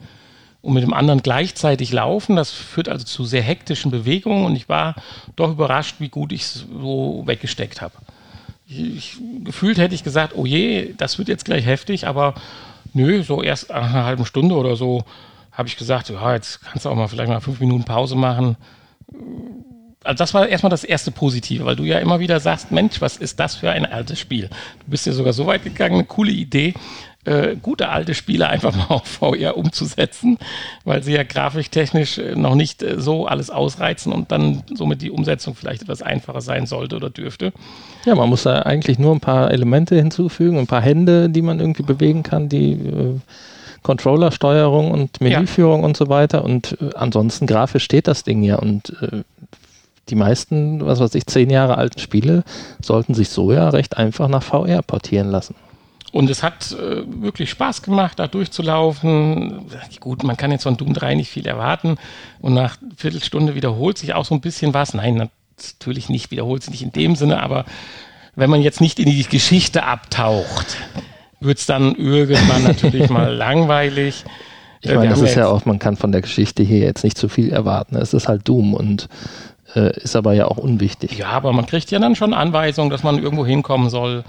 und mit dem anderen gleichzeitig laufen. Das führt also zu sehr hektischen Bewegungen und ich war doch überrascht, wie gut ich es so weggesteckt habe. Gefühlt hätte ich gesagt, oh je, das wird jetzt gleich heftig, aber nö, so erst nach einer halben Stunde oder so habe ich gesagt, ja, jetzt kannst du auch mal vielleicht mal fünf Minuten Pause machen. Also das war erstmal das erste Positive, weil du ja immer wieder sagst, Mensch, was ist das für ein altes Spiel? Du bist ja sogar so weit gegangen, eine coole Idee. äh, gute alte Spiele einfach mal auf VR umzusetzen, weil sie ja grafiktechnisch äh, noch nicht äh, so alles ausreizen und dann somit die Umsetzung vielleicht etwas einfacher sein sollte oder dürfte. Ja, man muss da eigentlich nur ein paar Elemente hinzufügen, ein paar Hände, die man irgendwie bewegen kann, die äh, Controller-Steuerung und Menüführung ja. und so weiter. Und äh, ansonsten grafisch steht das Ding ja und äh, die meisten, was weiß ich, zehn Jahre alten Spiele sollten sich so ja recht einfach nach VR portieren lassen. Und es hat äh, wirklich Spaß gemacht, da durchzulaufen. Gut, man kann jetzt von Doom 3 nicht viel erwarten. Und nach Viertelstunde wiederholt sich auch so ein bisschen was. Nein, natürlich nicht, wiederholt sich nicht in dem Sinne, aber wenn man jetzt nicht in die Geschichte abtaucht, wird es dann irgendwann natürlich mal <laughs> langweilig. Ich meine, das ist ja auch, man kann von der Geschichte hier jetzt nicht zu viel erwarten. Es ist halt Doom und äh, ist aber ja auch unwichtig. Ja, aber man kriegt ja dann schon Anweisungen, dass man irgendwo hinkommen soll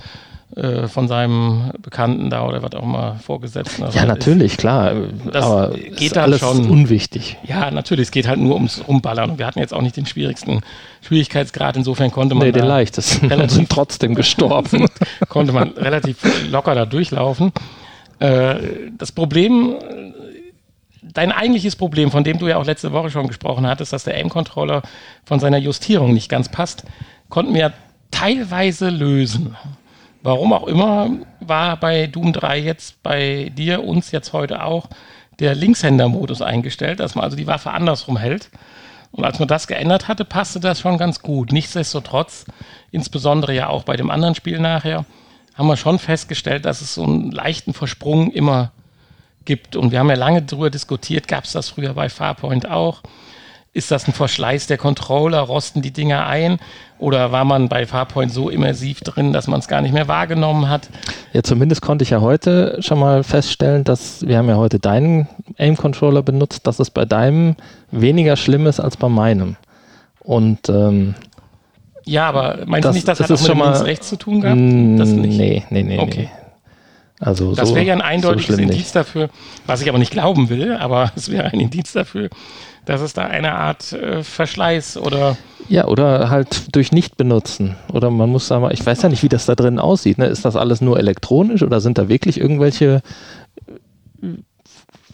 äh, von seinem Bekannten da oder was auch immer Vorgesetzten. Ja, natürlich, ist. klar. Das aber geht ist alles schon unwichtig. Ja, natürlich, es geht halt nur ums Rumballern. wir hatten jetzt auch nicht den schwierigsten Schwierigkeitsgrad, insofern konnte man. Nee, den leichtesten. <laughs> Wir sind trotzdem gestorben. <laughs> konnte man relativ locker da durchlaufen. Äh, das Problem dein eigentliches Problem, von dem du ja auch letzte Woche schon gesprochen hattest, dass der Aim-Controller von seiner Justierung nicht ganz passt, konnten wir teilweise lösen. Warum auch immer war bei Doom 3 jetzt bei dir, uns jetzt heute auch, der Linkshänder-Modus eingestellt, dass man also die Waffe andersrum hält. Und als man das geändert hatte, passte das schon ganz gut. Nichtsdestotrotz, insbesondere ja auch bei dem anderen Spiel nachher, haben wir schon festgestellt, dass es so einen leichten Versprung immer gibt. Und wir haben ja lange darüber diskutiert, gab es das früher bei Farpoint auch? Ist das ein Verschleiß der Controller? Rosten die Dinger ein? Oder war man bei Farpoint so immersiv drin, dass man es gar nicht mehr wahrgenommen hat? Ja, zumindest konnte ich ja heute schon mal feststellen, dass wir haben ja heute deinen Aim-Controller benutzt, dass es bei deinem weniger schlimm ist als bei meinem. Und ähm, ja, aber meinst du nicht, das, das hat auch mit links-rechts zu tun gehabt? Das nicht? Nee, nee, nee. Okay. Nee. Also das so, wäre ja ein eindeutiges so Indiz dafür, was ich aber nicht glauben will, aber <laughs> es wäre ein Indiz dafür, dass es da eine Art äh, Verschleiß oder. Ja, oder halt durch Nicht-Benutzen. Oder man muss sagen, ich weiß ja nicht, wie das da drin aussieht. Ne? Ist das alles nur elektronisch oder sind da wirklich irgendwelche äh,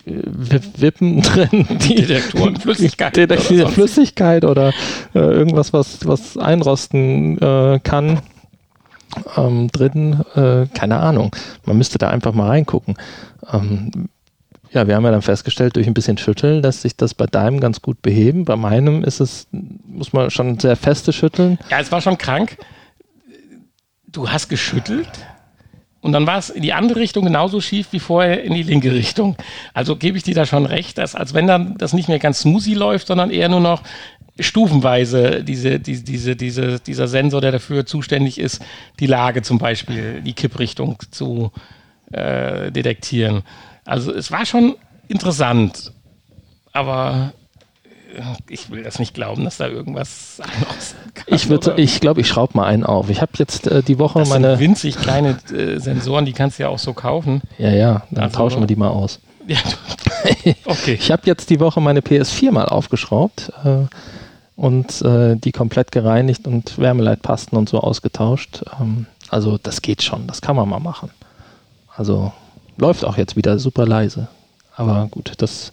Wippen <laughs> drin, die Detektoren <laughs> Flüssigkeit, Detektoren oder Flüssigkeit oder äh, irgendwas, was, was einrosten äh, kann ähm, drin. Äh, keine Ahnung. Man müsste da einfach mal reingucken. Ähm, ja, wir haben ja dann festgestellt, durch ein bisschen Schütteln lässt sich das bei deinem ganz gut beheben. Bei meinem ist es, muss man schon sehr feste schütteln. Ja, es war schon krank. Du hast geschüttelt und dann war es in die andere Richtung genauso schief wie vorher in die linke Richtung. Also gebe ich dir da schon recht, dass als wenn dann das nicht mehr ganz smoothie läuft, sondern eher nur noch stufenweise diese, diese, diese, diese, dieser Sensor, der dafür zuständig ist, die Lage zum Beispiel, die Kipprichtung zu äh, detektieren. Also es war schon interessant, aber äh, ich will das nicht glauben, dass da irgendwas anderes kann. Ich, würde, ich glaube, ich schraube mal einen auf. Ich habe jetzt äh, die Woche das meine. Sind winzig kleine äh, Sensoren, die kannst du ja auch so kaufen. Ja, ja, dann also, tauschen wir die mal aus. <laughs> Ja, <laughs> okay. Ich habe jetzt die Woche meine PS4 mal aufgeschraubt äh, und äh, die komplett gereinigt und Wärmeleitpasten und so ausgetauscht. Ähm, also das geht schon, das kann man mal machen. Also läuft auch jetzt wieder super leise. Aber gut, das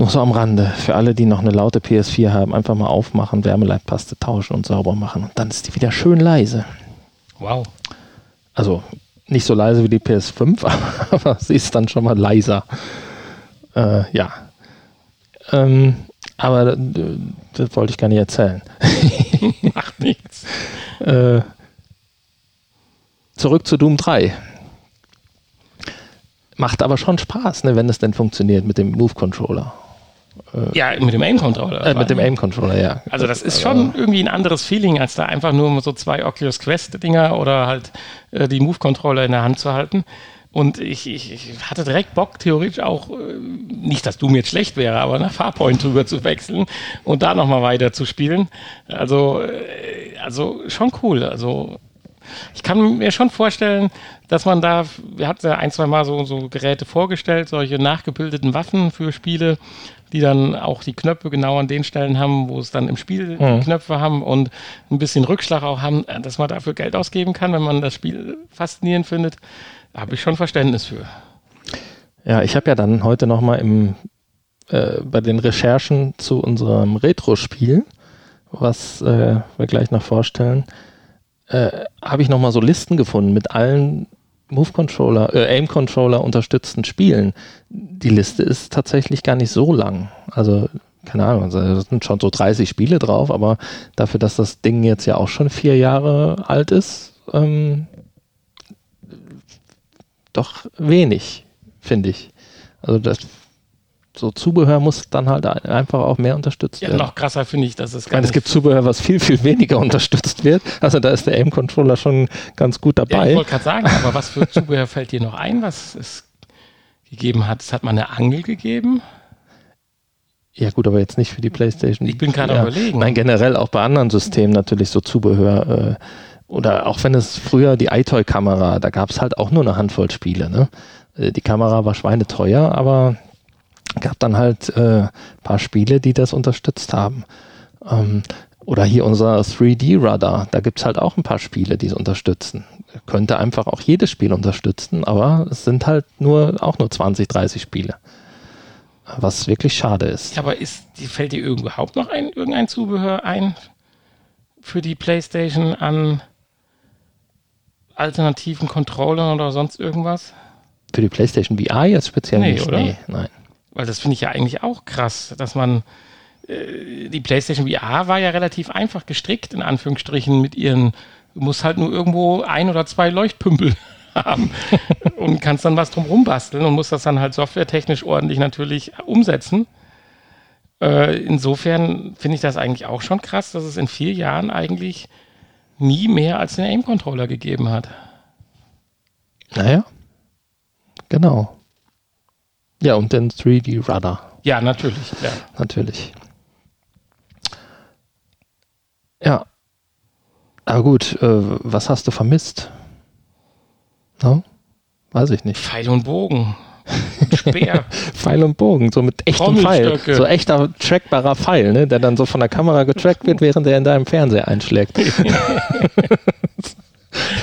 nur so am Rande. Für alle, die noch eine laute PS4 haben, einfach mal aufmachen, Wärmeleitpaste tauschen und sauber machen. Und dann ist die wieder schön leise. Wow. Also nicht so leise wie die PS5, <laughs> aber sie ist dann schon mal leiser. Äh, ja. Ähm, aber das, das wollte ich gar nicht erzählen. <laughs> Macht nichts. äh, zurück zu Doom 3. Macht aber schon Spaß, ne, wenn es denn funktioniert mit dem Move-Controller. Äh, ja, mit dem Aim-Controller. Äh, mit dem Aim-Controller, ja. Also das ist schon irgendwie ein anderes Feeling, als da einfach nur so zwei Oculus Quest-Dinger oder halt äh, die Move-Controller in der Hand zu halten. Und ich, ich, ich, hatte direkt Bock, theoretisch auch, äh, nicht, dass du mir jetzt schlecht wäre, aber nach Farpoint drüber zu wechseln und da nochmal weiter zu spielen. Also, äh, also schon cool. Also ich kann mir schon vorstellen, dass man da, wir hatten ja ein, zwei Mal so, so Geräte vorgestellt, solche nachgebildeten Waffen für Spiele, die dann auch die Knöpfe genau an den Stellen haben, wo es dann im Spiel mhm. Knöpfe haben und ein bisschen Rückschlag auch haben, dass man dafür Geld ausgeben kann, wenn man das Spiel faszinierend findet. Da habe ich schon Verständnis für. Ja, ich habe ja dann heute nochmal im äh, bei den Recherchen zu unserem Retro-Spiel, was äh, wir gleich noch vorstellen, äh, habe ich nochmal so Listen gefunden mit allen Move-Controller, äh, Aim-Controller unterstützten Spielen. Die Liste ist tatsächlich gar nicht so lang. Also, keine Ahnung, also, da sind schon so 30 Spiele drauf, aber dafür, dass das Ding jetzt ja auch schon vier Jahre alt ist, ähm, doch wenig, finde ich. Also das so Zubehör muss dann halt einfach auch mehr unterstützt ja, werden. Noch krasser finde ich, dass es gar ich meine, Es gibt Zubehör, was viel, viel weniger <laughs> unterstützt wird. Also da ist der Aim-Controller schon ganz gut dabei. Ja, ich wollte gerade sagen, aber was für Zubehör fällt dir noch ein, was es gegeben hat? Es hat mal eine Angel gegeben. Ja gut, aber jetzt nicht für die Playstation. Ich bin gerade ja, überlegen. Nein, generell auch bei anderen Systemen natürlich so Zubehör. Äh, oder auch wenn es früher die iToy-Kamera, da gab es halt auch nur eine Handvoll Spiele. Ne? Äh, die Kamera war schweineteuer, aber gab dann halt äh, paar Spiele, die das unterstützt haben. Ähm, oder hier unser 3D-Radar, da gibt es halt auch ein paar Spiele, die es unterstützen. Könnte einfach auch jedes Spiel unterstützen, aber es sind halt nur auch nur 20, 30 Spiele. Was wirklich schade ist. Ja, aber ist, fällt dir überhaupt noch ein, irgendein Zubehör ein für die PlayStation an alternativen Controllern oder sonst irgendwas? Für die PlayStation VR jetzt speziell nee, nicht? Oder? Nee, nein. Weil das finde ich ja eigentlich auch krass, dass man äh, die PlayStation VR war ja relativ einfach gestrickt, in Anführungsstrichen, mit ihren, du musst halt nur irgendwo ein oder zwei Leuchtpümpel <laughs> haben und kannst dann was drum basteln und musst das dann halt softwaretechnisch ordentlich natürlich umsetzen. Äh, insofern finde ich das eigentlich auch schon krass, dass es in vier Jahren eigentlich nie mehr als den Aim-Controller gegeben hat. Naja, genau. Ja, und den 3D Rudder. Ja, natürlich. Ja. Natürlich. Ja. Aber gut, äh, was hast du vermisst? No? Weiß ich nicht. Pfeil und Bogen. Speer. <laughs> Pfeil und Bogen, so mit echtem Pfeil. So echter trackbarer Pfeil, ne? der dann so von der Kamera getrackt wird, während er in deinem Fernseher einschlägt. <laughs>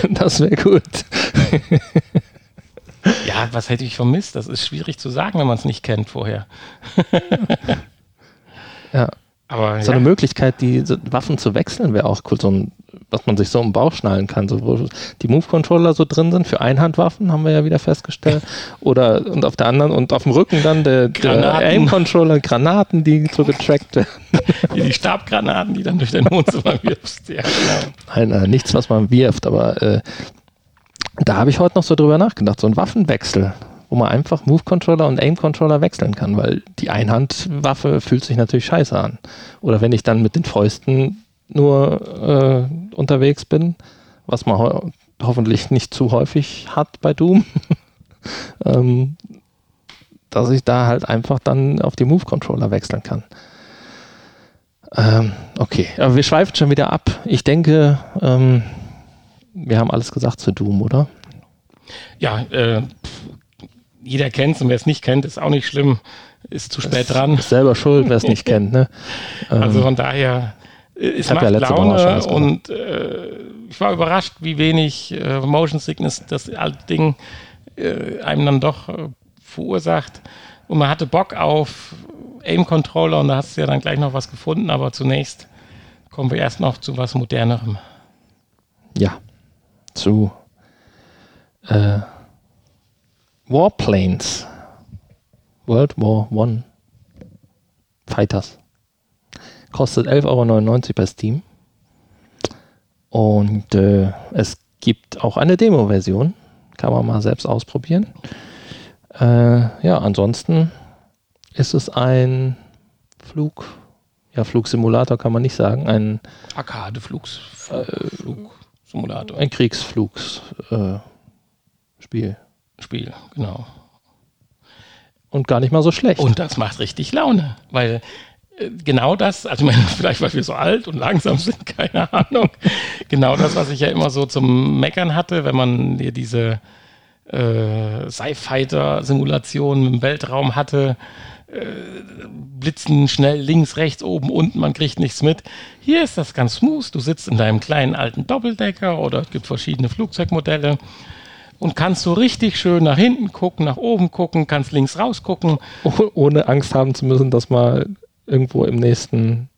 das wäre gut. Ja, was hätte ich vermisst? Das ist schwierig zu sagen, wenn man es nicht kennt vorher. <laughs> ja. Aber, so ja. eine Möglichkeit, die Waffen zu wechseln, wäre auch cool. So ein, was man sich so im Bauch schnallen kann. So, wo die Move-Controller so drin sind für Einhandwaffen, haben wir ja wieder festgestellt. <laughs> Oder und auf der anderen und auf dem Rücken dann der, der Aim-Controller, Granaten, die so getrackt werden. <laughs> Wie die Stabgranaten, die dann durch dein Wohnzimmer wirfst. Ja, genau. Nein, nein, nichts, was man wirft, aber äh, da habe ich heute noch so drüber nachgedacht, so ein Waffenwechsel, wo man einfach Move-Controller und Aim-Controller wechseln kann, weil die Einhandwaffe fühlt sich natürlich scheiße an. Oder wenn ich dann mit den Fäusten nur äh, unterwegs bin, was man ho hoffentlich nicht zu häufig hat bei Doom, <laughs> ähm, dass ich da halt einfach dann auf die Move-Controller wechseln kann. Ähm, okay, aber wir schweifen schon wieder ab. Ich denke, ähm, wir haben alles gesagt zu Doom, oder? Ja, äh, jeder kennt es und wer es nicht kennt, ist auch nicht schlimm, ist zu spät dran. Ist selber schuld, wer es nicht <laughs> kennt. Ne? Also von daher, äh, es macht ja Laune und äh, ich war überrascht, wie wenig äh, Motion Sickness das alte Ding äh, einem dann doch äh, verursacht. Und man hatte Bock auf Aim-Controller und da hast du ja dann gleich noch was gefunden, aber zunächst kommen wir erst noch zu was Modernerem. Ja zu äh, Warplanes. World War One Fighters. Kostet 11,99 Euro bei Steam. Und äh, es gibt auch eine Demo-Version. Kann man mal selbst ausprobieren. Äh, ja, ansonsten ist es ein Flug, ja, Flugsimulator kann man nicht sagen, ein Arcade-Flugs. Äh, Flug. Simulator. Ein Kriegsflugsspiel. Äh, Spiel, genau. Und gar nicht mal so schlecht. Und das macht richtig Laune, weil äh, genau das, also meine, <laughs> vielleicht weil wir so alt und langsam sind, <laughs> keine Ahnung. Genau das, was ich ja immer so zum Meckern hatte, wenn man hier diese äh, Sci-Fighter-Simulationen im Weltraum hatte, blitzen schnell links, rechts, oben, unten, man kriegt nichts mit. Hier ist das ganz smooth. Du sitzt in deinem kleinen alten Doppeldecker oder es gibt verschiedene Flugzeugmodelle und kannst so richtig schön nach hinten gucken, nach oben gucken, kannst links raus gucken. Ohne Angst haben zu müssen, dass mal irgendwo im nächsten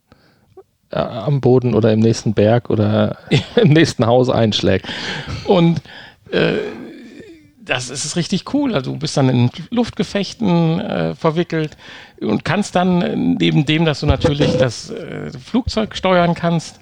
äh, am Boden oder im nächsten Berg oder <laughs> im nächsten Haus einschlägt. Und äh, das ist richtig cool. Also du bist dann in Luftgefechten äh, verwickelt und kannst dann neben dem, dass du natürlich das äh, Flugzeug steuern kannst,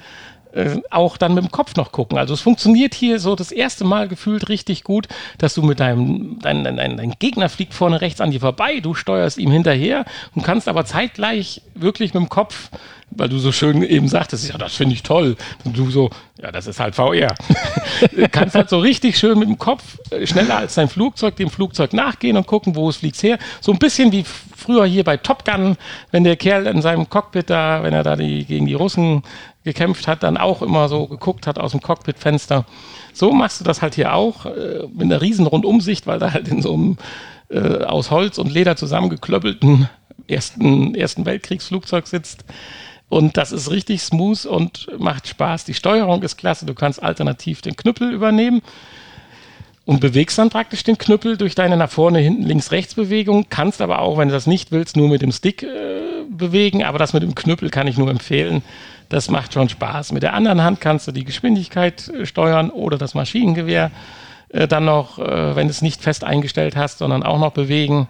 äh, auch dann mit dem Kopf noch gucken. Also es funktioniert hier so das erste Mal gefühlt richtig gut, dass du mit deinem, dein, dein, dein Gegner fliegt vorne rechts an dir vorbei, du steuerst ihm hinterher und kannst aber zeitgleich wirklich mit dem Kopf weil du so schön eben sagtest, ja, das finde ich toll. Und du so, ja, das ist halt VR. <laughs> kannst halt so richtig schön mit dem Kopf äh, schneller als dein Flugzeug dem Flugzeug nachgehen und gucken, wo es fliegt her. So ein bisschen wie früher hier bei Top Gun, wenn der Kerl in seinem Cockpit da, wenn er da die, gegen die Russen gekämpft hat, dann auch immer so geguckt hat aus dem Cockpitfenster. So machst du das halt hier auch äh, mit einer riesen Rundumsicht, weil da halt in so einem äh, aus Holz und Leder zusammengeklöppelten ersten, ersten Weltkriegsflugzeug sitzt. Und das ist richtig smooth und macht Spaß. Die Steuerung ist klasse. Du kannst alternativ den Knüppel übernehmen und bewegst dann praktisch den Knüppel durch deine nach vorne, hinten, links, rechts Bewegung. Kannst aber auch, wenn du das nicht willst, nur mit dem Stick äh, bewegen. Aber das mit dem Knüppel kann ich nur empfehlen. Das macht schon Spaß. Mit der anderen Hand kannst du die Geschwindigkeit äh, steuern oder das Maschinengewehr äh, dann noch, äh, wenn du es nicht fest eingestellt hast, sondern auch noch bewegen.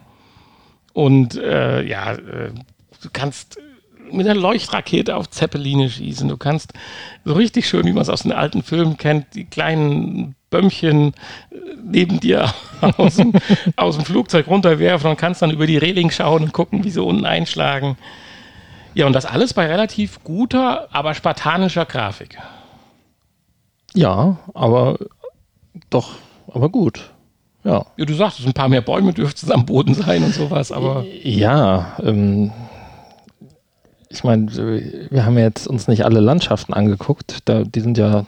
Und äh, ja, äh, du kannst mit einer Leuchtrakete auf Zeppeline schießen. Du kannst so richtig schön, wie man es aus den alten Filmen kennt, die kleinen Bömmchen äh, neben dir <laughs> aus dem, aus dem Flugzeug runterwerfen und kannst dann über die Reling schauen und gucken, wie sie unten einschlagen. Ja, und das alles bei relativ guter, aber spartanischer Grafik. Ja, aber doch, aber gut. Ja. ja du sagst, ein paar mehr Bäume dürften es am Boden sein und sowas, aber. Ja, ähm, ich meine, wir haben jetzt uns nicht alle Landschaften angeguckt. Da, die sind ja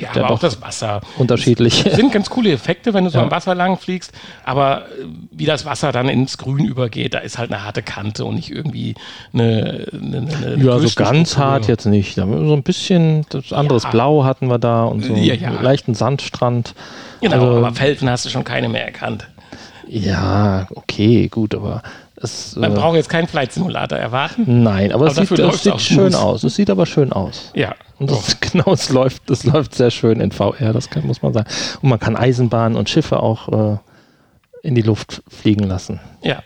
ja, aber auch das Wasser. Unterschiedlich. Das sind ganz coole Effekte, wenn du so ja. am Wasser lang fliegst. Aber äh, wie das Wasser dann ins Grün übergeht, da ist halt eine harte Kante und nicht irgendwie eine. eine, eine ja, so ganz hart jetzt nicht. Da so ein bisschen das anderes ja. Blau hatten wir da und so ja, einen leichten Sandstrand. Genau, also, aber Felsen hast du schon keine mehr erkannt. Ja, okay, gut, aber es, Man äh, braucht jetzt keinen Flight Simulator erwarten. Nein, aber, aber es sieht, es sieht schön aus. Es sieht aber schön aus. Ja. Und das, <laughs> genau, es läuft, es läuft sehr schön in VR, das kann, muss man sagen. Und man kann Eisenbahnen und Schiffe auch äh, in die Luft fliegen lassen. Ja.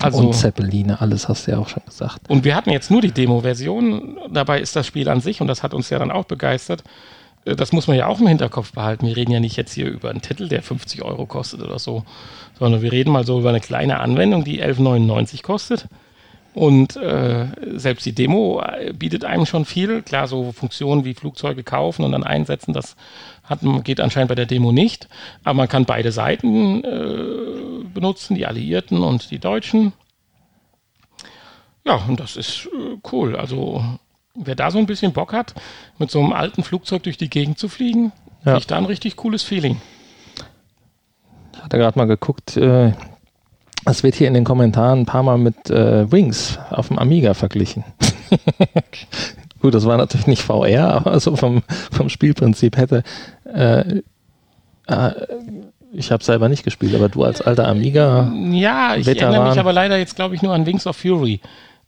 Also, und Zeppeline, alles hast du ja auch schon gesagt. Und wir hatten jetzt nur die Demo-Version. Dabei ist das Spiel an sich, und das hat uns ja dann auch begeistert, äh, das muss man ja auch im Hinterkopf behalten. Wir reden ja nicht jetzt hier über einen Titel, der 50 Euro kostet oder so, sondern wir reden mal so über eine kleine Anwendung, die 11,99 kostet. Und äh, selbst die Demo äh, bietet einem schon viel. Klar, so Funktionen wie Flugzeuge kaufen und dann einsetzen, das hat, geht anscheinend bei der Demo nicht. Aber man kann beide Seiten äh, benutzen, die Alliierten und die Deutschen. Ja, und das ist äh, cool. Also wer da so ein bisschen Bock hat, mit so einem alten Flugzeug durch die Gegend zu fliegen, ja. ich da ein richtig cooles Feeling. Ich hatte gerade mal geguckt, äh, es wird hier in den Kommentaren ein paar Mal mit äh, Wings auf dem Amiga verglichen. <laughs> Gut, das war natürlich nicht VR, aber so vom, vom Spielprinzip hätte. Äh, äh, ich habe selber nicht gespielt, aber du als alter Amiga. Ja, ich Veteran. erinnere mich aber leider jetzt, glaube ich, nur an Wings of Fury.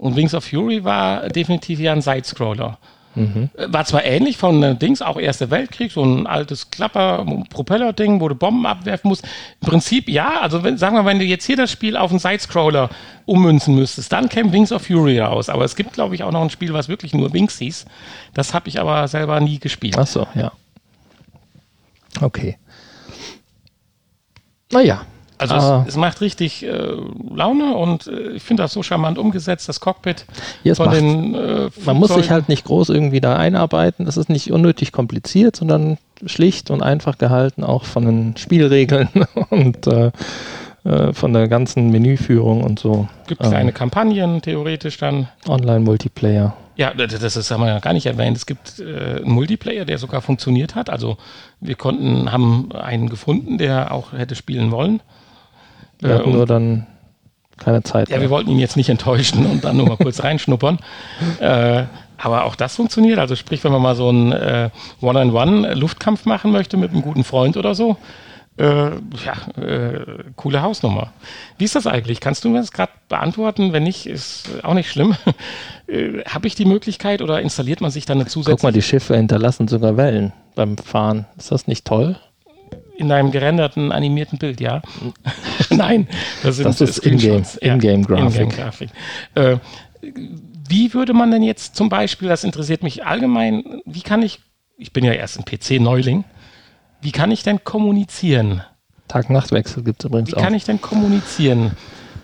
Und Wings of Fury war definitiv ja ein Sidescroller. Mhm. War zwar ähnlich von äh, Dings, auch Erster Weltkrieg, so ein altes Klapper-Propeller-Ding, wo du Bomben abwerfen musst. Im Prinzip ja, also wenn, sagen wir, wenn du jetzt hier das Spiel auf einen Sidescroller ummünzen müsstest, dann käme Wings of Fury raus. Aber es gibt, glaube ich, auch noch ein Spiel, was wirklich nur Wings hieß. Das habe ich aber selber nie gespielt. Ach so, ja. Okay. Naja, also es, ah. es, macht richtig äh, Laune und äh, ich finde das so charmant umgesetzt, das Cockpit ja, von macht, den äh, Man muss sich halt nicht groß irgendwie da einarbeiten, das ist nicht unnötig kompliziert, sondern schlicht und einfach gehalten, auch von den Spielregeln <laughs> und äh, äh, von der ganzen Menüführung und so. Gibt kleine ähm, Kampagnen theoretisch dann. Online-Multiplayer. Ja, das, ist, haben wir ja gar nicht erwähnt. Es gibt äh, einen Multiplayer, der sogar funktioniert hat. Also wir konnten, haben einen gefunden, der auch hätte spielen wollen. Wir hatten äh, nur dann keine Zeit. Ja, mehr. wir wollten ihn jetzt nicht enttäuschen und dann nur mal kurz reinschnuppern. <laughs> Äh, aber auch das funktioniert. Also sprich, wenn man mal so einen äh, One-on-One-Luftkampf machen möchte mit einem guten Freund oder so, äh, ja, äh, coole Hausnummer. Wie ist das eigentlich? Kannst du mir das gerade beantworten? Wenn nicht, ist auch nicht schlimm. <laughs> äh, Habe ich die Möglichkeit oder installiert man sich dann eine zusätzliche? Guck mal, die Schiffe hinterlassen sogar Wellen beim Fahren. Ist das nicht toll? In einem gerenderten, animierten Bild, ja. <laughs> Nein, das, sind das ist Ingame-Grafik. In -Game äh, wie würde man denn jetzt zum Beispiel, das interessiert mich allgemein, wie kann ich, ich bin ja erst ein PC-Neuling, wie kann ich denn kommunizieren? Tag-Nacht-Wechsel gibt es übrigens wie auch. Wie kann ich denn kommunizieren?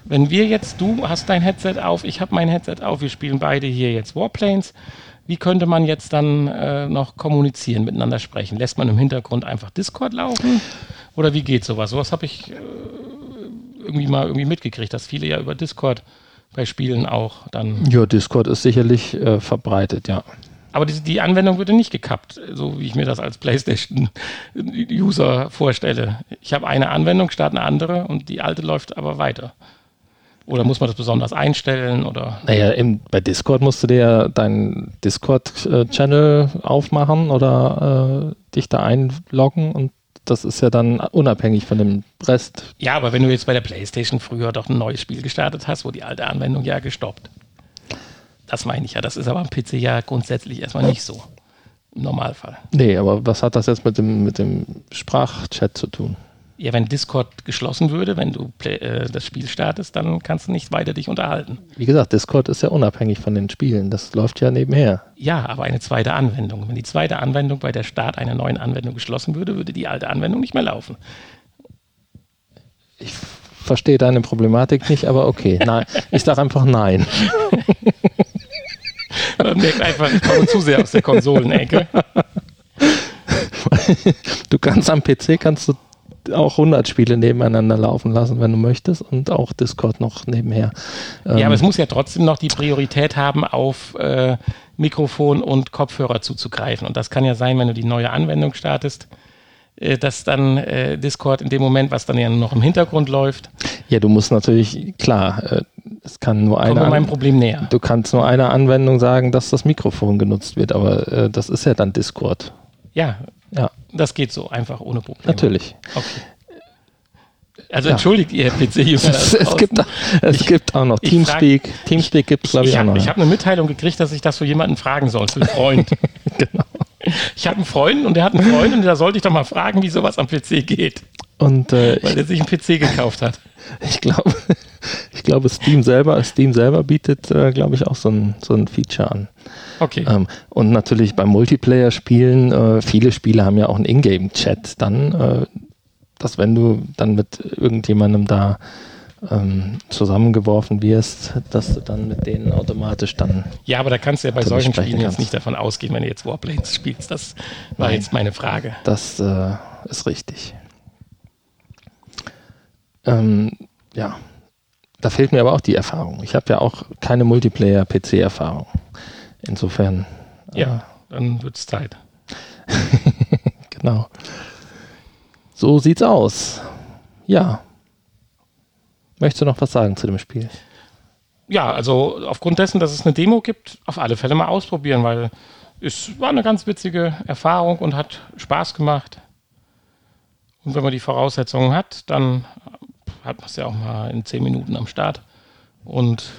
Wenn wir jetzt, du hast dein Headset auf, ich habe mein Headset auf, wir spielen beide hier jetzt Warplanes. Wie könnte man jetzt dann äh, noch kommunizieren, miteinander sprechen? Lässt man im Hintergrund einfach Discord laufen? Oder wie geht sowas? Sowas habe ich äh, irgendwie mal irgendwie mitgekriegt, dass viele ja über Discord bei Spielen auch dann. Ja, Discord ist sicherlich äh, verbreitet, ja. Aber die, die, Anwendung würde nicht gekappt, so wie ich mir das als PlayStation-User vorstelle. Ich habe eine Anwendung, starte eine andere und die alte läuft aber weiter. Oder muss man das besonders einstellen? Oder? Naja, im, bei Discord musst du dir ja deinen Discord-Channel aufmachen oder äh, dich da einloggen und das ist ja dann unabhängig von dem Rest. Ja, aber wenn du jetzt bei der PlayStation früher doch ein neues Spiel gestartet hast, wo die alte Anwendung ja gestoppt. Das meine ich ja. Das ist aber am PC ja grundsätzlich erstmal nicht so. Im Normalfall. Nee, aber was hat das jetzt mit dem, mit dem Sprachchat zu tun? Ja, wenn Discord geschlossen würde, wenn du äh, das Spiel startest, dann kannst du nicht weiter dich unterhalten. Wie gesagt, Discord ist ja unabhängig von den Spielen. Das läuft ja nebenher. Ja, aber eine zweite Anwendung. Wenn die zweite Anwendung bei der Start einer neuen Anwendung geschlossen würde, würde die alte Anwendung nicht mehr laufen. Ich verstehe deine Problematik nicht, aber okay. <laughs> Nein, ich sage einfach nein. <laughs> Man merkt einfach, ich komme zu sehr aus der Konsolenecke. <laughs> Du kannst am PC kannst du auch 100 Spiele nebeneinander laufen lassen, wenn du möchtest und auch Discord noch nebenher. Ja, ähm, aber es muss ja trotzdem noch die Priorität haben, auf äh, Mikrofon und Kopfhörer zuzugreifen. Und das kann ja sein, wenn du die neue Anwendung startest, äh, dass dann äh, Discord in dem Moment, was dann ja noch im Hintergrund läuft. Ja, du musst natürlich, klar, äh, es kann nur eine. Meinem Problem näher. Du kannst nur einer Anwendung sagen, dass das Mikrofon genutzt wird, aber äh, das ist ja dann Discord. Ja, ja. Das geht so einfach ohne Probleme. Natürlich. Okay. Also ja. entschuldigt ihr PC-User. <laughs> Es, es, gibt, es ich, gibt auch noch Teamspeak. Frag, Teamspeak gibt es, glaube ich, ich, auch noch. Ich habe eine Mitteilung gekriegt, dass ich das für jemanden fragen soll, für einen <laughs> Freund. genau. Ich habe einen Freund und der hat einen Freund und da sollte ich doch mal fragen, wie sowas am PC geht. Und, äh, Weil der sich einen PC gekauft hat. Ich glaube, ich glaube, Steam selber, Steam selber bietet, äh, glaube ich, auch so ein, so ein Feature an. Okay. Ähm, und natürlich beim Multiplayer-Spielen, äh, viele Spiele haben ja auch einen Ingame-Chat dann, äh, dass wenn du dann mit irgendjemandem da ähm, zusammengeworfen wirst, dass du dann mit denen automatisch dann. Ja, aber da kannst du ja bei solchen Spielen kannst. jetzt nicht davon ausgehen, wenn du jetzt Warplanes spielst. Das war Nein, jetzt meine Frage. Das äh, ist richtig. Ähm, ja, da fehlt mir aber auch die Erfahrung. Ich habe ja auch keine Multiplayer-PC-Erfahrung. Insofern. Ja, äh, dann wird es Zeit. <laughs> genau. So sieht's aus. Ja. Möchtest du noch was sagen zu dem Spiel? Ja, also aufgrund dessen, dass es eine Demo gibt, auf alle Fälle mal ausprobieren, weil es war eine ganz witzige Erfahrung und hat Spaß gemacht. Und wenn man die Voraussetzungen hat, dann hat man es ja auch mal in zehn Minuten am Start und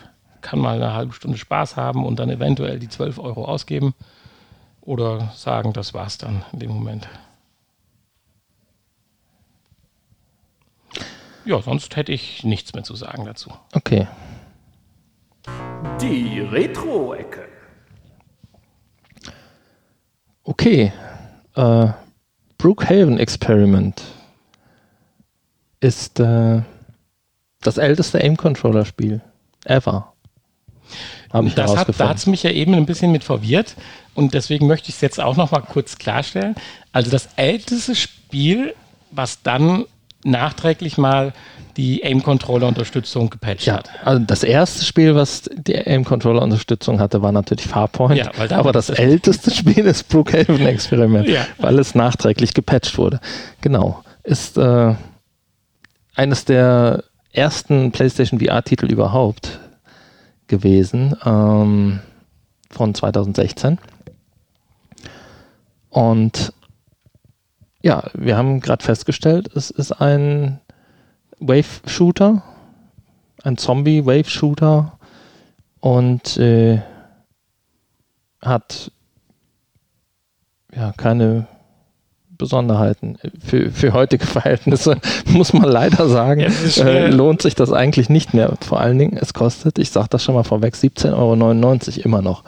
kann mal eine halbe Stunde Spaß haben und dann eventuell die 12 Euro ausgeben oder sagen, das war's dann in dem Moment. Ja, sonst hätte ich nichts mehr zu sagen dazu. Okay. Die Retro-Ecke. Okay. Äh, Brookhaven Experiment ist äh, das älteste Aim-Controller-Spiel ever. Ich das hat, da hat es mich ja eben ein bisschen mit verwirrt und deswegen möchte ich es jetzt auch noch mal kurz klarstellen. Also das älteste Spiel, was dann nachträglich mal die Aim-Controller-Unterstützung gepatcht ja, hat. also das erste Spiel, was die Aim-Controller-Unterstützung hatte, war natürlich Farpoint. Ja, weil da aber das das- älteste <laughs> Spiel ist Brookhaven Experiment, Ja. weil es nachträglich gepatcht wurde. Genau. Ist äh, eines der ersten PlayStation VR-Titel überhaupt gewesen, ähm, von 2016. Und ja, wir haben gerade festgestellt, es ist ein Wave-Shooter, ein Zombie-Wave-Shooter und äh, hat ja keine Besonderheiten. Für, für heutige <laughs> Verhältnisse muss man leider sagen, Ja, äh, lohnt sich das eigentlich nicht mehr. Vor allen Dingen, es kostet, ich sage das schon mal vorweg, 17,99 Euro immer noch.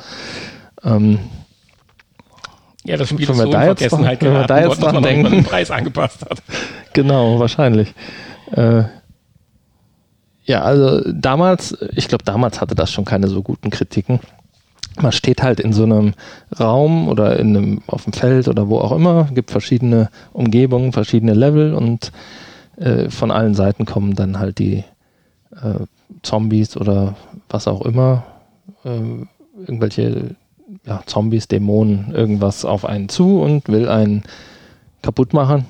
Ähm, Ja, das Spiel ist so da in jetzt Vergessenheit dran- geraten da jetzt worden, dass man denken. den Preis angepasst hat. <laughs> Genau, wahrscheinlich. Äh, ja, also damals, ich glaube, damals hatte das schon keine so guten Kritiken. Man steht halt in so einem Raum oder in einem, auf dem Feld oder wo auch immer, gibt verschiedene Umgebungen, verschiedene Level und äh, von allen Seiten kommen dann halt die äh, Zombies oder was auch immer, äh, irgendwelche ja, Zombies, Dämonen, irgendwas auf einen zu und will einen kaputt machen.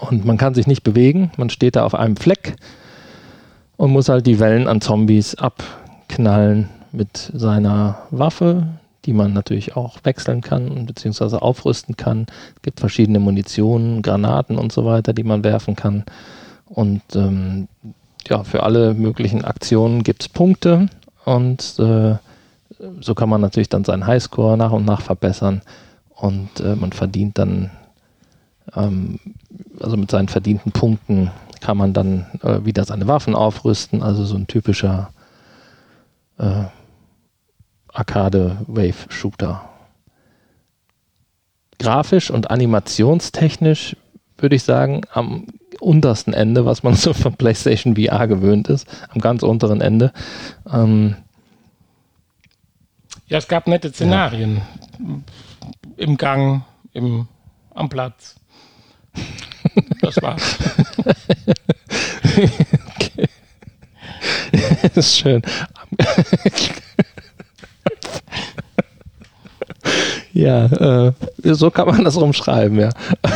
Und man kann sich nicht bewegen, man steht da auf einem Fleck und muss halt die Wellen an Zombies abknallen mit seiner Waffe, die man natürlich auch wechseln kann beziehungsweise aufrüsten kann. Es gibt verschiedene Munitionen, Granaten und so weiter, die man werfen kann. Und ähm, ja, für alle möglichen Aktionen gibt es Punkte und äh, so kann man natürlich dann seinen Highscore nach und nach verbessern und äh, man verdient dann ähm, also mit seinen verdienten Punkten kann man dann äh, wieder seine Waffen aufrüsten, also so ein typischer äh, Arcade-Wave-Shooter. Grafisch und animationstechnisch würde ich sagen, am untersten Ende, was man <laughs> so von PlayStation VR gewöhnt ist, am ganz unteren Ende. Ähm, Ja, es gab nette Szenarien. Im Gang, im, am Platz. Das war's. <laughs> das <laughs> ist schön. <laughs> ja, äh, so kann man das rumschreiben, ja.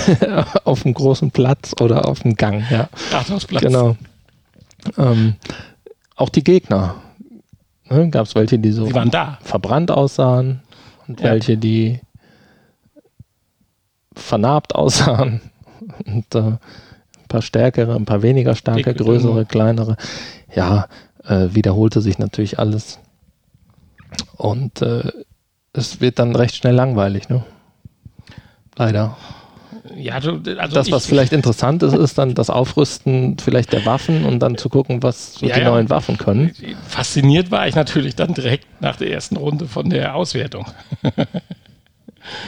<laughs> auf einem großen Platz oder auf dem Gang, ja. Rathausplatz. Genau. Ähm, auch die Gegner. Ne, Gab es welche, die so Sie waren da. verbrannt aussahen und Ja. welche, die vernarbt aussahen. Und äh, ein paar stärkere, ein paar weniger starke, größere, dünne. kleinere. Ja, äh, wiederholte sich natürlich alles. Und äh, es wird dann recht schnell langweilig, ne? Leider. Ja, also das, was ich, vielleicht interessant ist, ist dann das Aufrüsten vielleicht der Waffen und dann zu gucken, was so Ja, die ja. neuen Waffen können. Fasziniert war ich natürlich dann direkt nach der ersten Runde von der Auswertung. <laughs>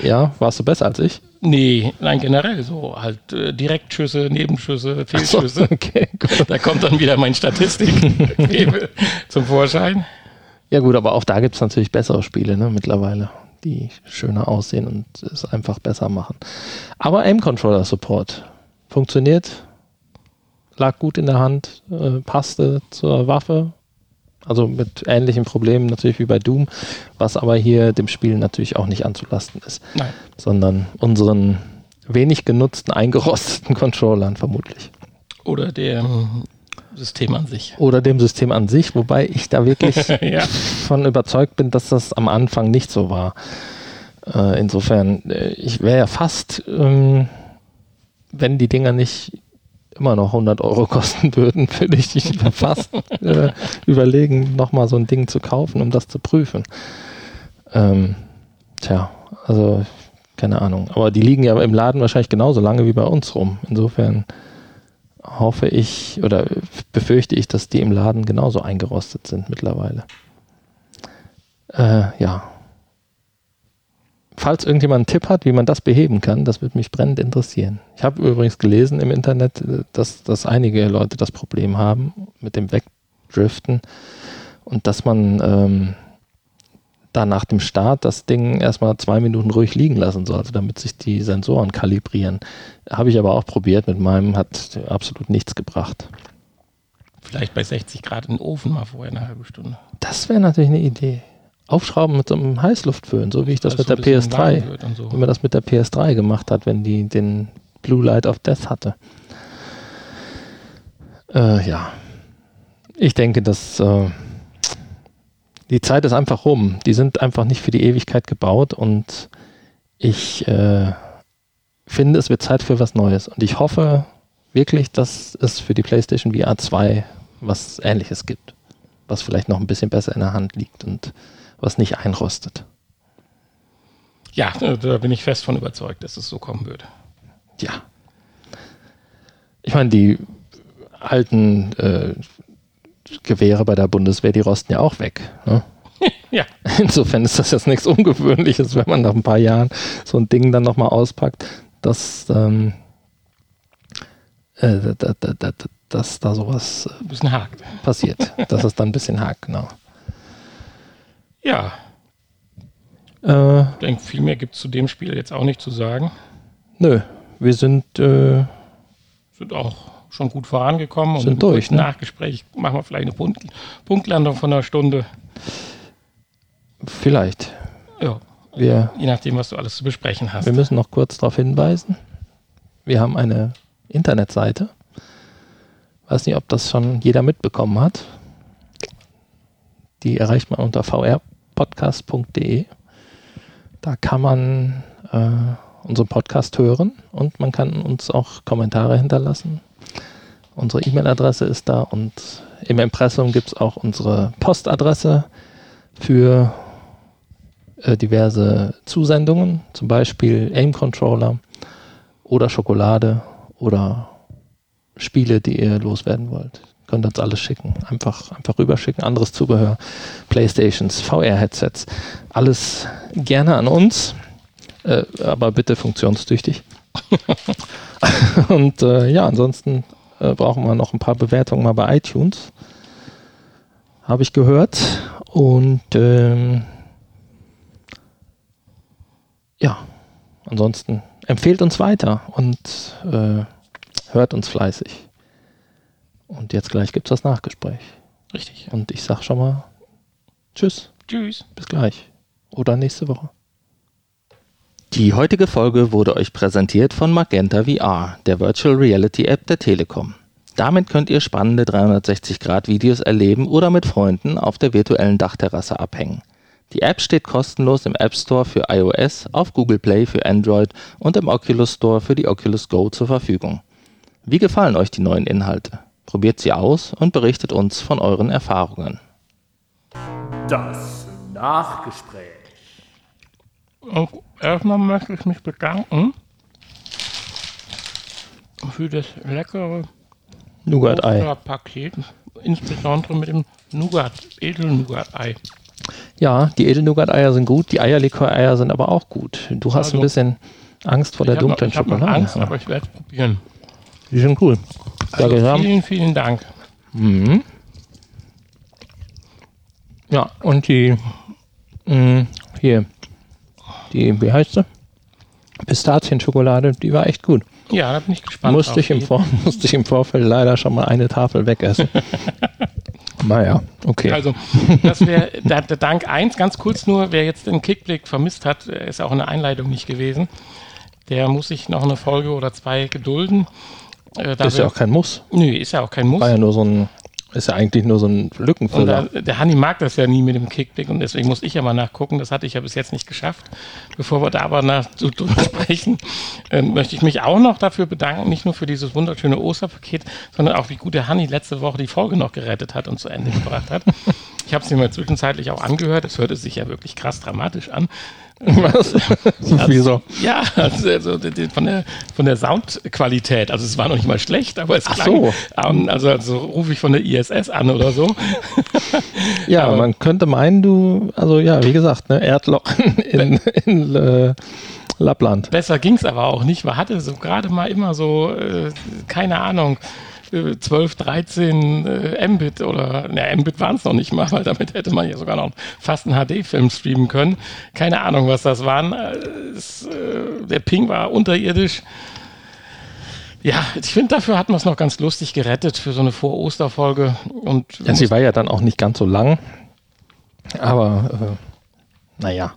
Ja, warst du besser als ich? Nee, nein, generell so. Halt äh, Direktschüsse, Nebenschüsse, Ach so, Fehlschüsse. <laughs> okay, gut. Da kommt dann wieder mein Statistik <laughs> zum Vorschein. Ja gut, aber auch da gibt es natürlich bessere Spiele ne, mittlerweile, die schöner aussehen und es einfach besser machen. Aber Aim-Controller-Support funktioniert, lag gut in der Hand, äh, passte zur Waffe. Also mit ähnlichen Problemen natürlich wie bei Doom, was aber hier dem Spiel natürlich auch nicht anzulasten ist, Nein. sondern unseren wenig genutzten, <laughs> eingerosteten Controllern vermutlich. Oder dem System an sich. Oder dem System an sich, wobei ich da wirklich <laughs> Ja. von überzeugt bin, dass das am Anfang nicht so war. Äh, insofern, äh, ich wäre ja fast, ähm, wenn die Dinger nicht immer noch 100 Euro <laughs> kosten würden, würde ich dich fast äh, überlegen, nochmal so ein Ding zu kaufen, um das zu prüfen. Ähm, tja, also keine Ahnung. Aber die liegen ja im Laden wahrscheinlich genauso lange wie bei uns rum. Insofern hoffe ich oder befürchte ich, dass die im Laden genauso eingerostet sind mittlerweile. Äh, ja. Falls irgendjemand einen Tipp hat, wie man das beheben kann, das würde mich brennend interessieren. Ich habe übrigens gelesen im Internet, äh, dass, dass einige Leute das Problem haben mit dem Wegdriften und dass man ähm, da nach dem Start das Ding erstmal zwei Minuten ruhig liegen lassen sollte, damit sich die Sensoren kalibrieren. Habe ich aber auch probiert mit meinem, hat absolut nichts gebracht. Vielleicht bei 60 Grad in den Ofen mal vorher eine halbe Stunde. Das wäre natürlich eine Idee. Aufschrauben mit so einem Heißluftföhn, so wie ich das Dass mit es der ein bisschen warm PS3, wird und so. wie man das mit der PS3 gemacht hat, wenn die den Blue Light of Death hatte. Äh, ja. Ich denke, dass äh, die Zeit ist einfach rum. Die sind einfach nicht für die Ewigkeit gebaut und ich äh, finde, es wird Zeit für was Neues. Und ich hoffe wirklich, dass es für die PlayStation VR 2 was Ähnliches gibt. Was vielleicht noch ein bisschen besser in der Hand liegt und was nicht einrostet. Ja, da bin ich fest von überzeugt, dass es so kommen wird. Ja. Ich meine, die alten äh, Gewehre bei der Bundeswehr, die rosten ja auch weg. Ne? <laughs> Ja, Insofern ist das jetzt nichts Ungewöhnliches, wenn man nach ein paar Jahren so ein Ding dann nochmal auspackt, dass, ähm, äh, da, da, da, da, dass da sowas äh, passiert. <laughs> dass es dann ein bisschen hakt, genau. Ja, Äh, ich denke, viel mehr gibt es zu dem Spiel jetzt auch nicht zu sagen. nö, wir sind äh, Sind auch schon gut vorangekommen. Und Sind im durch, ne? Nachgespräch machen wir vielleicht eine Punkt Punktlandung von einer Stunde. vielleicht. Ja, Wir, je nachdem, was du alles zu besprechen hast. wir müssen noch kurz darauf hinweisen. Wir haben eine Internetseite. Weiß nicht, ob das schon jeder mitbekommen hat. Die erreicht man unter vrpodcast.de. Da kann man äh, unseren Podcast hören und man kann uns auch Kommentare hinterlassen. Unsere E-Mail-Adresse ist da und im Impressum gibt es auch unsere Postadresse für äh, diverse Zusendungen, zum Beispiel Aim-Controller oder Schokolade oder Spiele, die ihr loswerden wollt. Könnt uns alles schicken. Einfach, einfach rüberschicken. Anderes Zubehör. Playstations, VR-Headsets. Alles gerne an uns. Äh, aber bitte funktionstüchtig. <laughs> Und äh, ja, ansonsten äh, brauchen wir noch ein paar Bewertungen mal bei iTunes. Habe ich gehört. Und ähm, ja, ansonsten empfehlt uns weiter und äh, hört uns fleißig. Und jetzt gleich gibt es das Nachgespräch. Richtig. Und ich sag schon mal Tschüss, Tschüss. bis gleich. Oder nächste Woche. Die heutige Folge wurde euch präsentiert von Magenta VR, der Virtual Reality App der Telekom. Damit könnt ihr spannende 360-Grad-Videos erleben oder mit Freunden auf der virtuellen Dachterrasse abhängen. Die App steht kostenlos im App Store für iOS, auf Google Play für Android und im Oculus Store für die Oculus Go zur Verfügung. Wie gefallen euch die neuen Inhalte? Probiert sie aus und berichtet uns von euren Erfahrungen. Das Nachgespräch. Und erstmal möchte ich mich bedanken für das leckere Nougat-Ei. Paket, insbesondere mit dem Nougat, Edel-Nougat-Ei. Ja, die Edelnougat-Eier sind gut, die Eierlikör-Eier sind aber auch gut. Du hast Also, ein bisschen Angst vor der Ich habe dunklen ich hab noch Schokolade. Angst, aber ich werde es probieren. die sind cool. Also ich, vielen, vielen Dank. Mhm. Ja, und die, mh, hier, die, wie heißt sie? Pistazienschokolade, die war echt gut. Ja, da bin ich gespannt. Musste ich, im Vor <laughs> musste ich im Vorfeld leider schon mal eine Tafel wegessen. <laughs> naja, okay. Also, das wäre der, der Dank 1. Ganz kurz nur, wer jetzt den Kickblick vermisst hat, äh, ist auch in der Einleitung nicht gewesen. Der muss sich noch eine Folge oder zwei gedulden. Äh, ist ja auch kein Muss. Nö, ist ja auch kein Muss. War ja nur so ein, ist ja eigentlich nur so ein Lückenfüller. da, der Hanni mag das ja nie mit dem Kickblick und deswegen muss ich ja mal nachgucken. Das hatte ich ja bis jetzt nicht geschafft. Bevor wir da aber nach so <laughs> sprechen, äh, möchte ich mich auch noch dafür bedanken, nicht nur für dieses wunderschöne Osterpaket, sondern auch wie gut der Hanni letzte Woche die Folge noch gerettet hat und zu Ende gebracht hat. Ich habe es mir mal zwischenzeitlich auch angehört. Es hörte sich ja wirklich krass dramatisch an. Was? <laughs> Wieso? Ja, also, also von, der, von der Soundqualität. Also es war noch nicht mal schlecht, aber es Ach klang, so. ähm, also, also rufe ich von der ISS an oder so. <laughs> Ja, Aber- man könnte meinen, du, also ja, wie gesagt, ne, Erdloch <laughs> in, in äh, Lappland. Besser ging es aber auch nicht. Man hatte so gerade mal immer so, äh, keine Ahnung, äh, 12, 13 äh, Mbit oder, na, Mbit waren es noch nicht mal, weil damit hätte man ja sogar noch fast einen HD-Film streamen können. Keine Ahnung, was das waren. Äh, es, äh, der Ping war unterirdisch. Ja, ich finde, dafür hat man es noch ganz lustig gerettet für so eine Vor-Oster-Folge. Ja, sie war ja dann auch nicht ganz so lang. Aber äh, naja.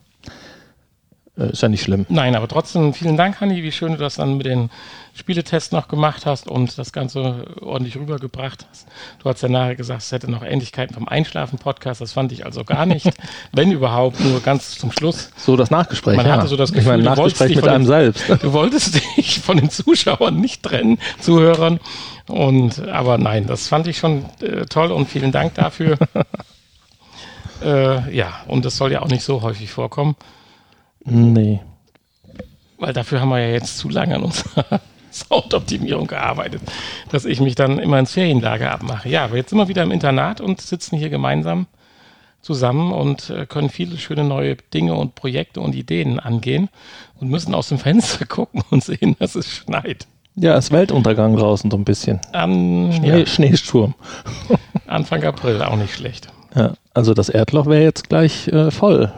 Äh, ist ja nicht schlimm. Nein, aber trotzdem vielen Dank, Hanni, wie schön du das dann mit den Spieletests noch gemacht hast und das Ganze ordentlich rübergebracht hast. Du hast ja nachher gesagt, es hätte noch Ähnlichkeiten vom Einschlafen-Podcast. Das fand ich also gar nicht. <laughs> wenn überhaupt, nur ganz zum Schluss. So das Nachgespräch. Man ja. hatte so das Gefühl, ich meine, Nachgespräch mit einem selbst. <laughs> Du wolltest dich von den Zuschauern nicht trennen, Zuhörern. Und aber nein, das fand ich schon äh, toll und vielen Dank dafür. <laughs> äh, ja, und das soll ja auch nicht so häufig vorkommen. Nee. Weil dafür haben wir ja jetzt zu lange an unserer <laughs> Soundoptimierung gearbeitet, dass ich mich dann immer ins Ferienlager abmache. Ja, aber jetzt sind wir wieder im Internat und sitzen hier gemeinsam zusammen und äh, können viele schöne neue Dinge und Projekte und Ideen angehen und müssen aus dem Fenster <laughs> gucken und sehen, dass es schneit. Ja, es ist Weltuntergang draußen so ein bisschen. An, Schnee, ja. Schneesturm. Anfang April, auch nicht schlecht. Ja, also das Erdloch wäre jetzt gleich äh, voll.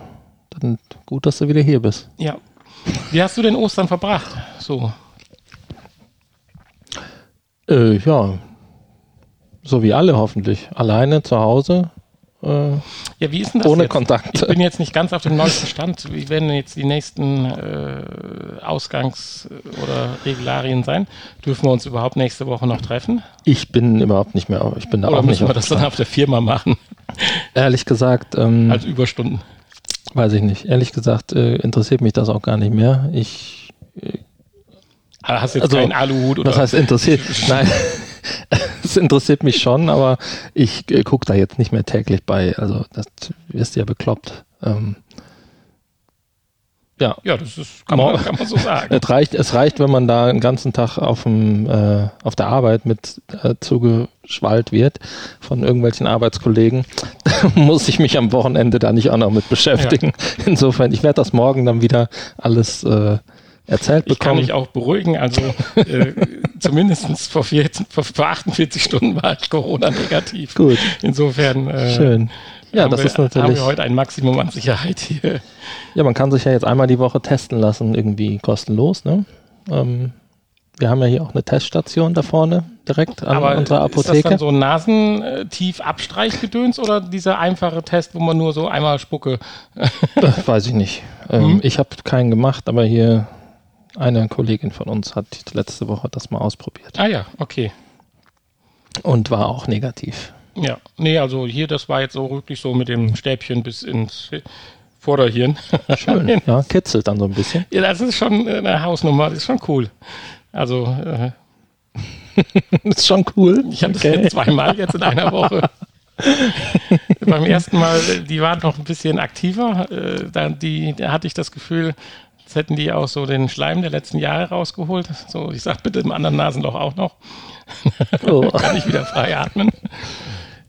Dann gut, dass du wieder hier bist. Ja. Wie hast du denn Ostern verbracht? So. Äh, ja. So wie alle hoffentlich. Alleine zu Hause. Äh, ja, wie ist denn das Ohne jetzt? Kontakt. Ich bin jetzt nicht ganz auf dem neuesten Stand. Wie werden jetzt die nächsten äh, Ausgangs- oder Regularien sein? Dürfen wir uns überhaupt nächste Woche noch treffen? Ich bin überhaupt nicht mehr. Ich bin da oder auch müssen nicht wir das dann auf der Firma machen? Ehrlich gesagt. Ähm, Als Überstunden. Weiß ich nicht. Ehrlich gesagt äh, interessiert mich das auch gar nicht mehr. Ich. Äh, Hast du jetzt also, keinen Aluhut oder? Was heißt interessiert? <laughs> Nein. <laughs> es interessiert mich schon, aber ich äh, gucke da jetzt nicht mehr täglich bei. Also, das wirst ja bekloppt. Ähm, ja, ja, das ist, kann, man, kann man so sagen. <laughs> es, reicht, es reicht, wenn man da einen ganzen Tag auf, dem, äh, auf der Arbeit mit äh, zugeschwallt wird von irgendwelchen Arbeitskollegen. <laughs> muss ich mich am Wochenende da nicht auch noch mit beschäftigen. Ja. Insofern, ich werde das morgen dann wieder alles äh, erzählt bekommen. Ich kann mich auch beruhigen. Also äh, <laughs> zumindest vor, vier, vor, vor 48 Stunden war ich Corona-negativ. Gut. Insofern. Äh, Schön. Ja, das wir, ist natürlich. Haben wir heute ein Maximum an Sicherheit hier. Ja, man kann sich ja jetzt einmal die Woche testen lassen, irgendwie kostenlos. Ne? Ähm, wir haben ja hier auch eine Teststation da vorne, direkt an Aber unserer Apotheke. Ist das dann so ein nasentief Abstreichgedöns oder dieser einfache Test, wo man nur so einmal spucke? das <laughs> <laughs> weiß ich nicht. Ähm, hm? Ich habe keinen gemacht, aber hier eine Kollegin von uns hat letzte Woche das mal ausprobiert. Ah ja, okay. Und war auch negativ. Ja, nee, also hier, das war jetzt so wirklich so mit dem Stäbchen bis ins Vorderhirn. Schön, <laughs> ja, kitzelt dann so ein bisschen. Ja, das ist schon eine Hausnummer, das ist schon cool. Also, äh, <laughs> das ist schon cool. Ich habe okay. das jetzt zweimal jetzt in einer Woche. <laughs> Beim ersten Mal, die waren noch ein bisschen aktiver. Äh, da, die, da hatte ich das Gefühl, als hätten die auch so den Schleim der letzten Jahre rausgeholt. So, ich sag bitte im anderen Nasenloch auch noch. Oh. kann ich wieder frei atmen.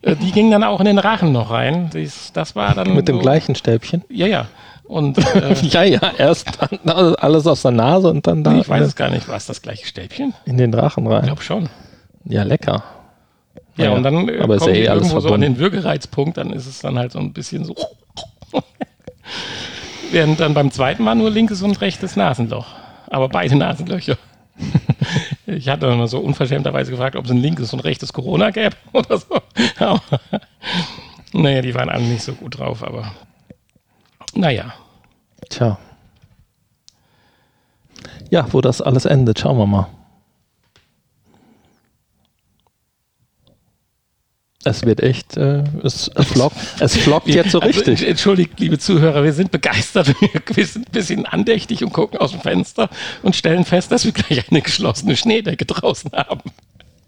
Äh, die ging dann auch in den Rachen noch rein. Das, das war dann. Mit so, dem gleichen Stäbchen? Ja, ja. Und, <laughs> äh, ja, ja, erst alles aus der Nase und dann da. Nee, ich weiß es gar nicht. War es das gleiche Stäbchen? In den Rachen rein. Ich glaube schon. Ja, lecker. Ja, ja, und dann äh, aber ist ja eh alles irgendwo so an den Würgereizpunkt, dann ist es dann halt so ein bisschen so. <laughs> Während dann beim zweiten Mal nur linkes und rechtes Nasenloch. Aber beide Nasenlöcher. <laughs> ich hatte dann so unverschämterweise gefragt, ob es ein linkes und rechtes Corona gäbe <laughs> oder so. <laughs> naja, die waren alle nicht so gut drauf, aber naja. Tja. Ja, wo das alles endet, schauen wir mal. Es wird echt, äh, es, flockt, es flockt jetzt so also, richtig. entschuldigt, liebe Zuhörer, wir sind begeistert, <laughs> wir sind ein bisschen andächtig und gucken aus dem Fenster und stellen fest, dass wir gleich eine geschlossene Schneedecke draußen haben.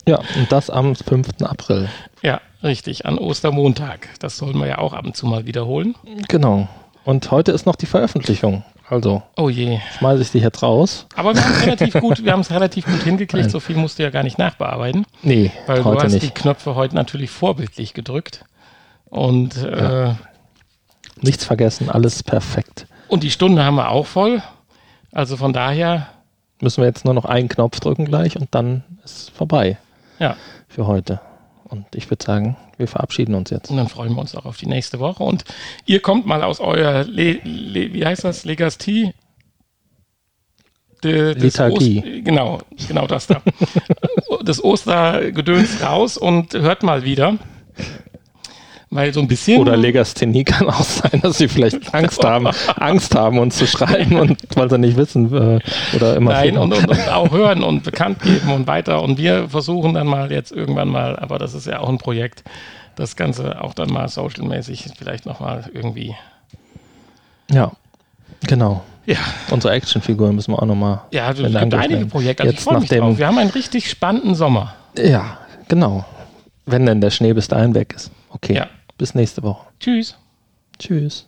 Ja, und das am 5. April. Ja, richtig, an Ostermontag. Das sollen wir ja auch ab und zu mal wiederholen. Genau. Und heute ist noch die Veröffentlichung. Also, oh je. schmeiße ich dich jetzt raus. Aber wir haben es relativ <laughs> gut, wir haben es relativ gut hingekriegt. Nein. So viel musst du ja gar nicht nachbearbeiten. Nee, weil heute du hast nicht. die Knöpfe heute natürlich vorbildlich gedrückt. Und ja. äh, nichts vergessen, alles perfekt. Und die Stunde haben wir auch voll. Also von daher müssen wir jetzt nur noch einen Knopf drücken gleich und dann ist vorbei. Ja. Für heute. Und ich würde sagen, wir verabschieden uns jetzt. Und dann freuen wir uns auch auf die nächste Woche. Und ihr kommt mal aus euer, Le Le wie heißt das, Legastie? de, Lethargie. Ost, genau, genau das da. <laughs> das Ostergedöns raus und hört mal wieder. Weil so ein bisschen. Oder Legasthenie kann auch sein, dass sie vielleicht <laughs> Angst haben, Angst haben, uns zu schreiben und weil sie nicht wissen äh, oder immer. Nein, und, und, und, auch hören und bekannt geben und weiter. Und wir versuchen dann mal jetzt irgendwann mal, aber das ist ja auch ein Projekt, das Ganze auch dann mal socialmäßig vielleicht nochmal irgendwie. Ja, genau. Ja. Unsere Actionfiguren müssen wir auch nochmal. Ja, es gibt einige Projekte. Also ich freue mich drauf. Wir haben einen richtig spannenden Sommer. Ja, genau. Wenn denn der Schnee bis dahin weg ist. Okay. Ja. Bis nächste Woche. Tschüss. Tschüss.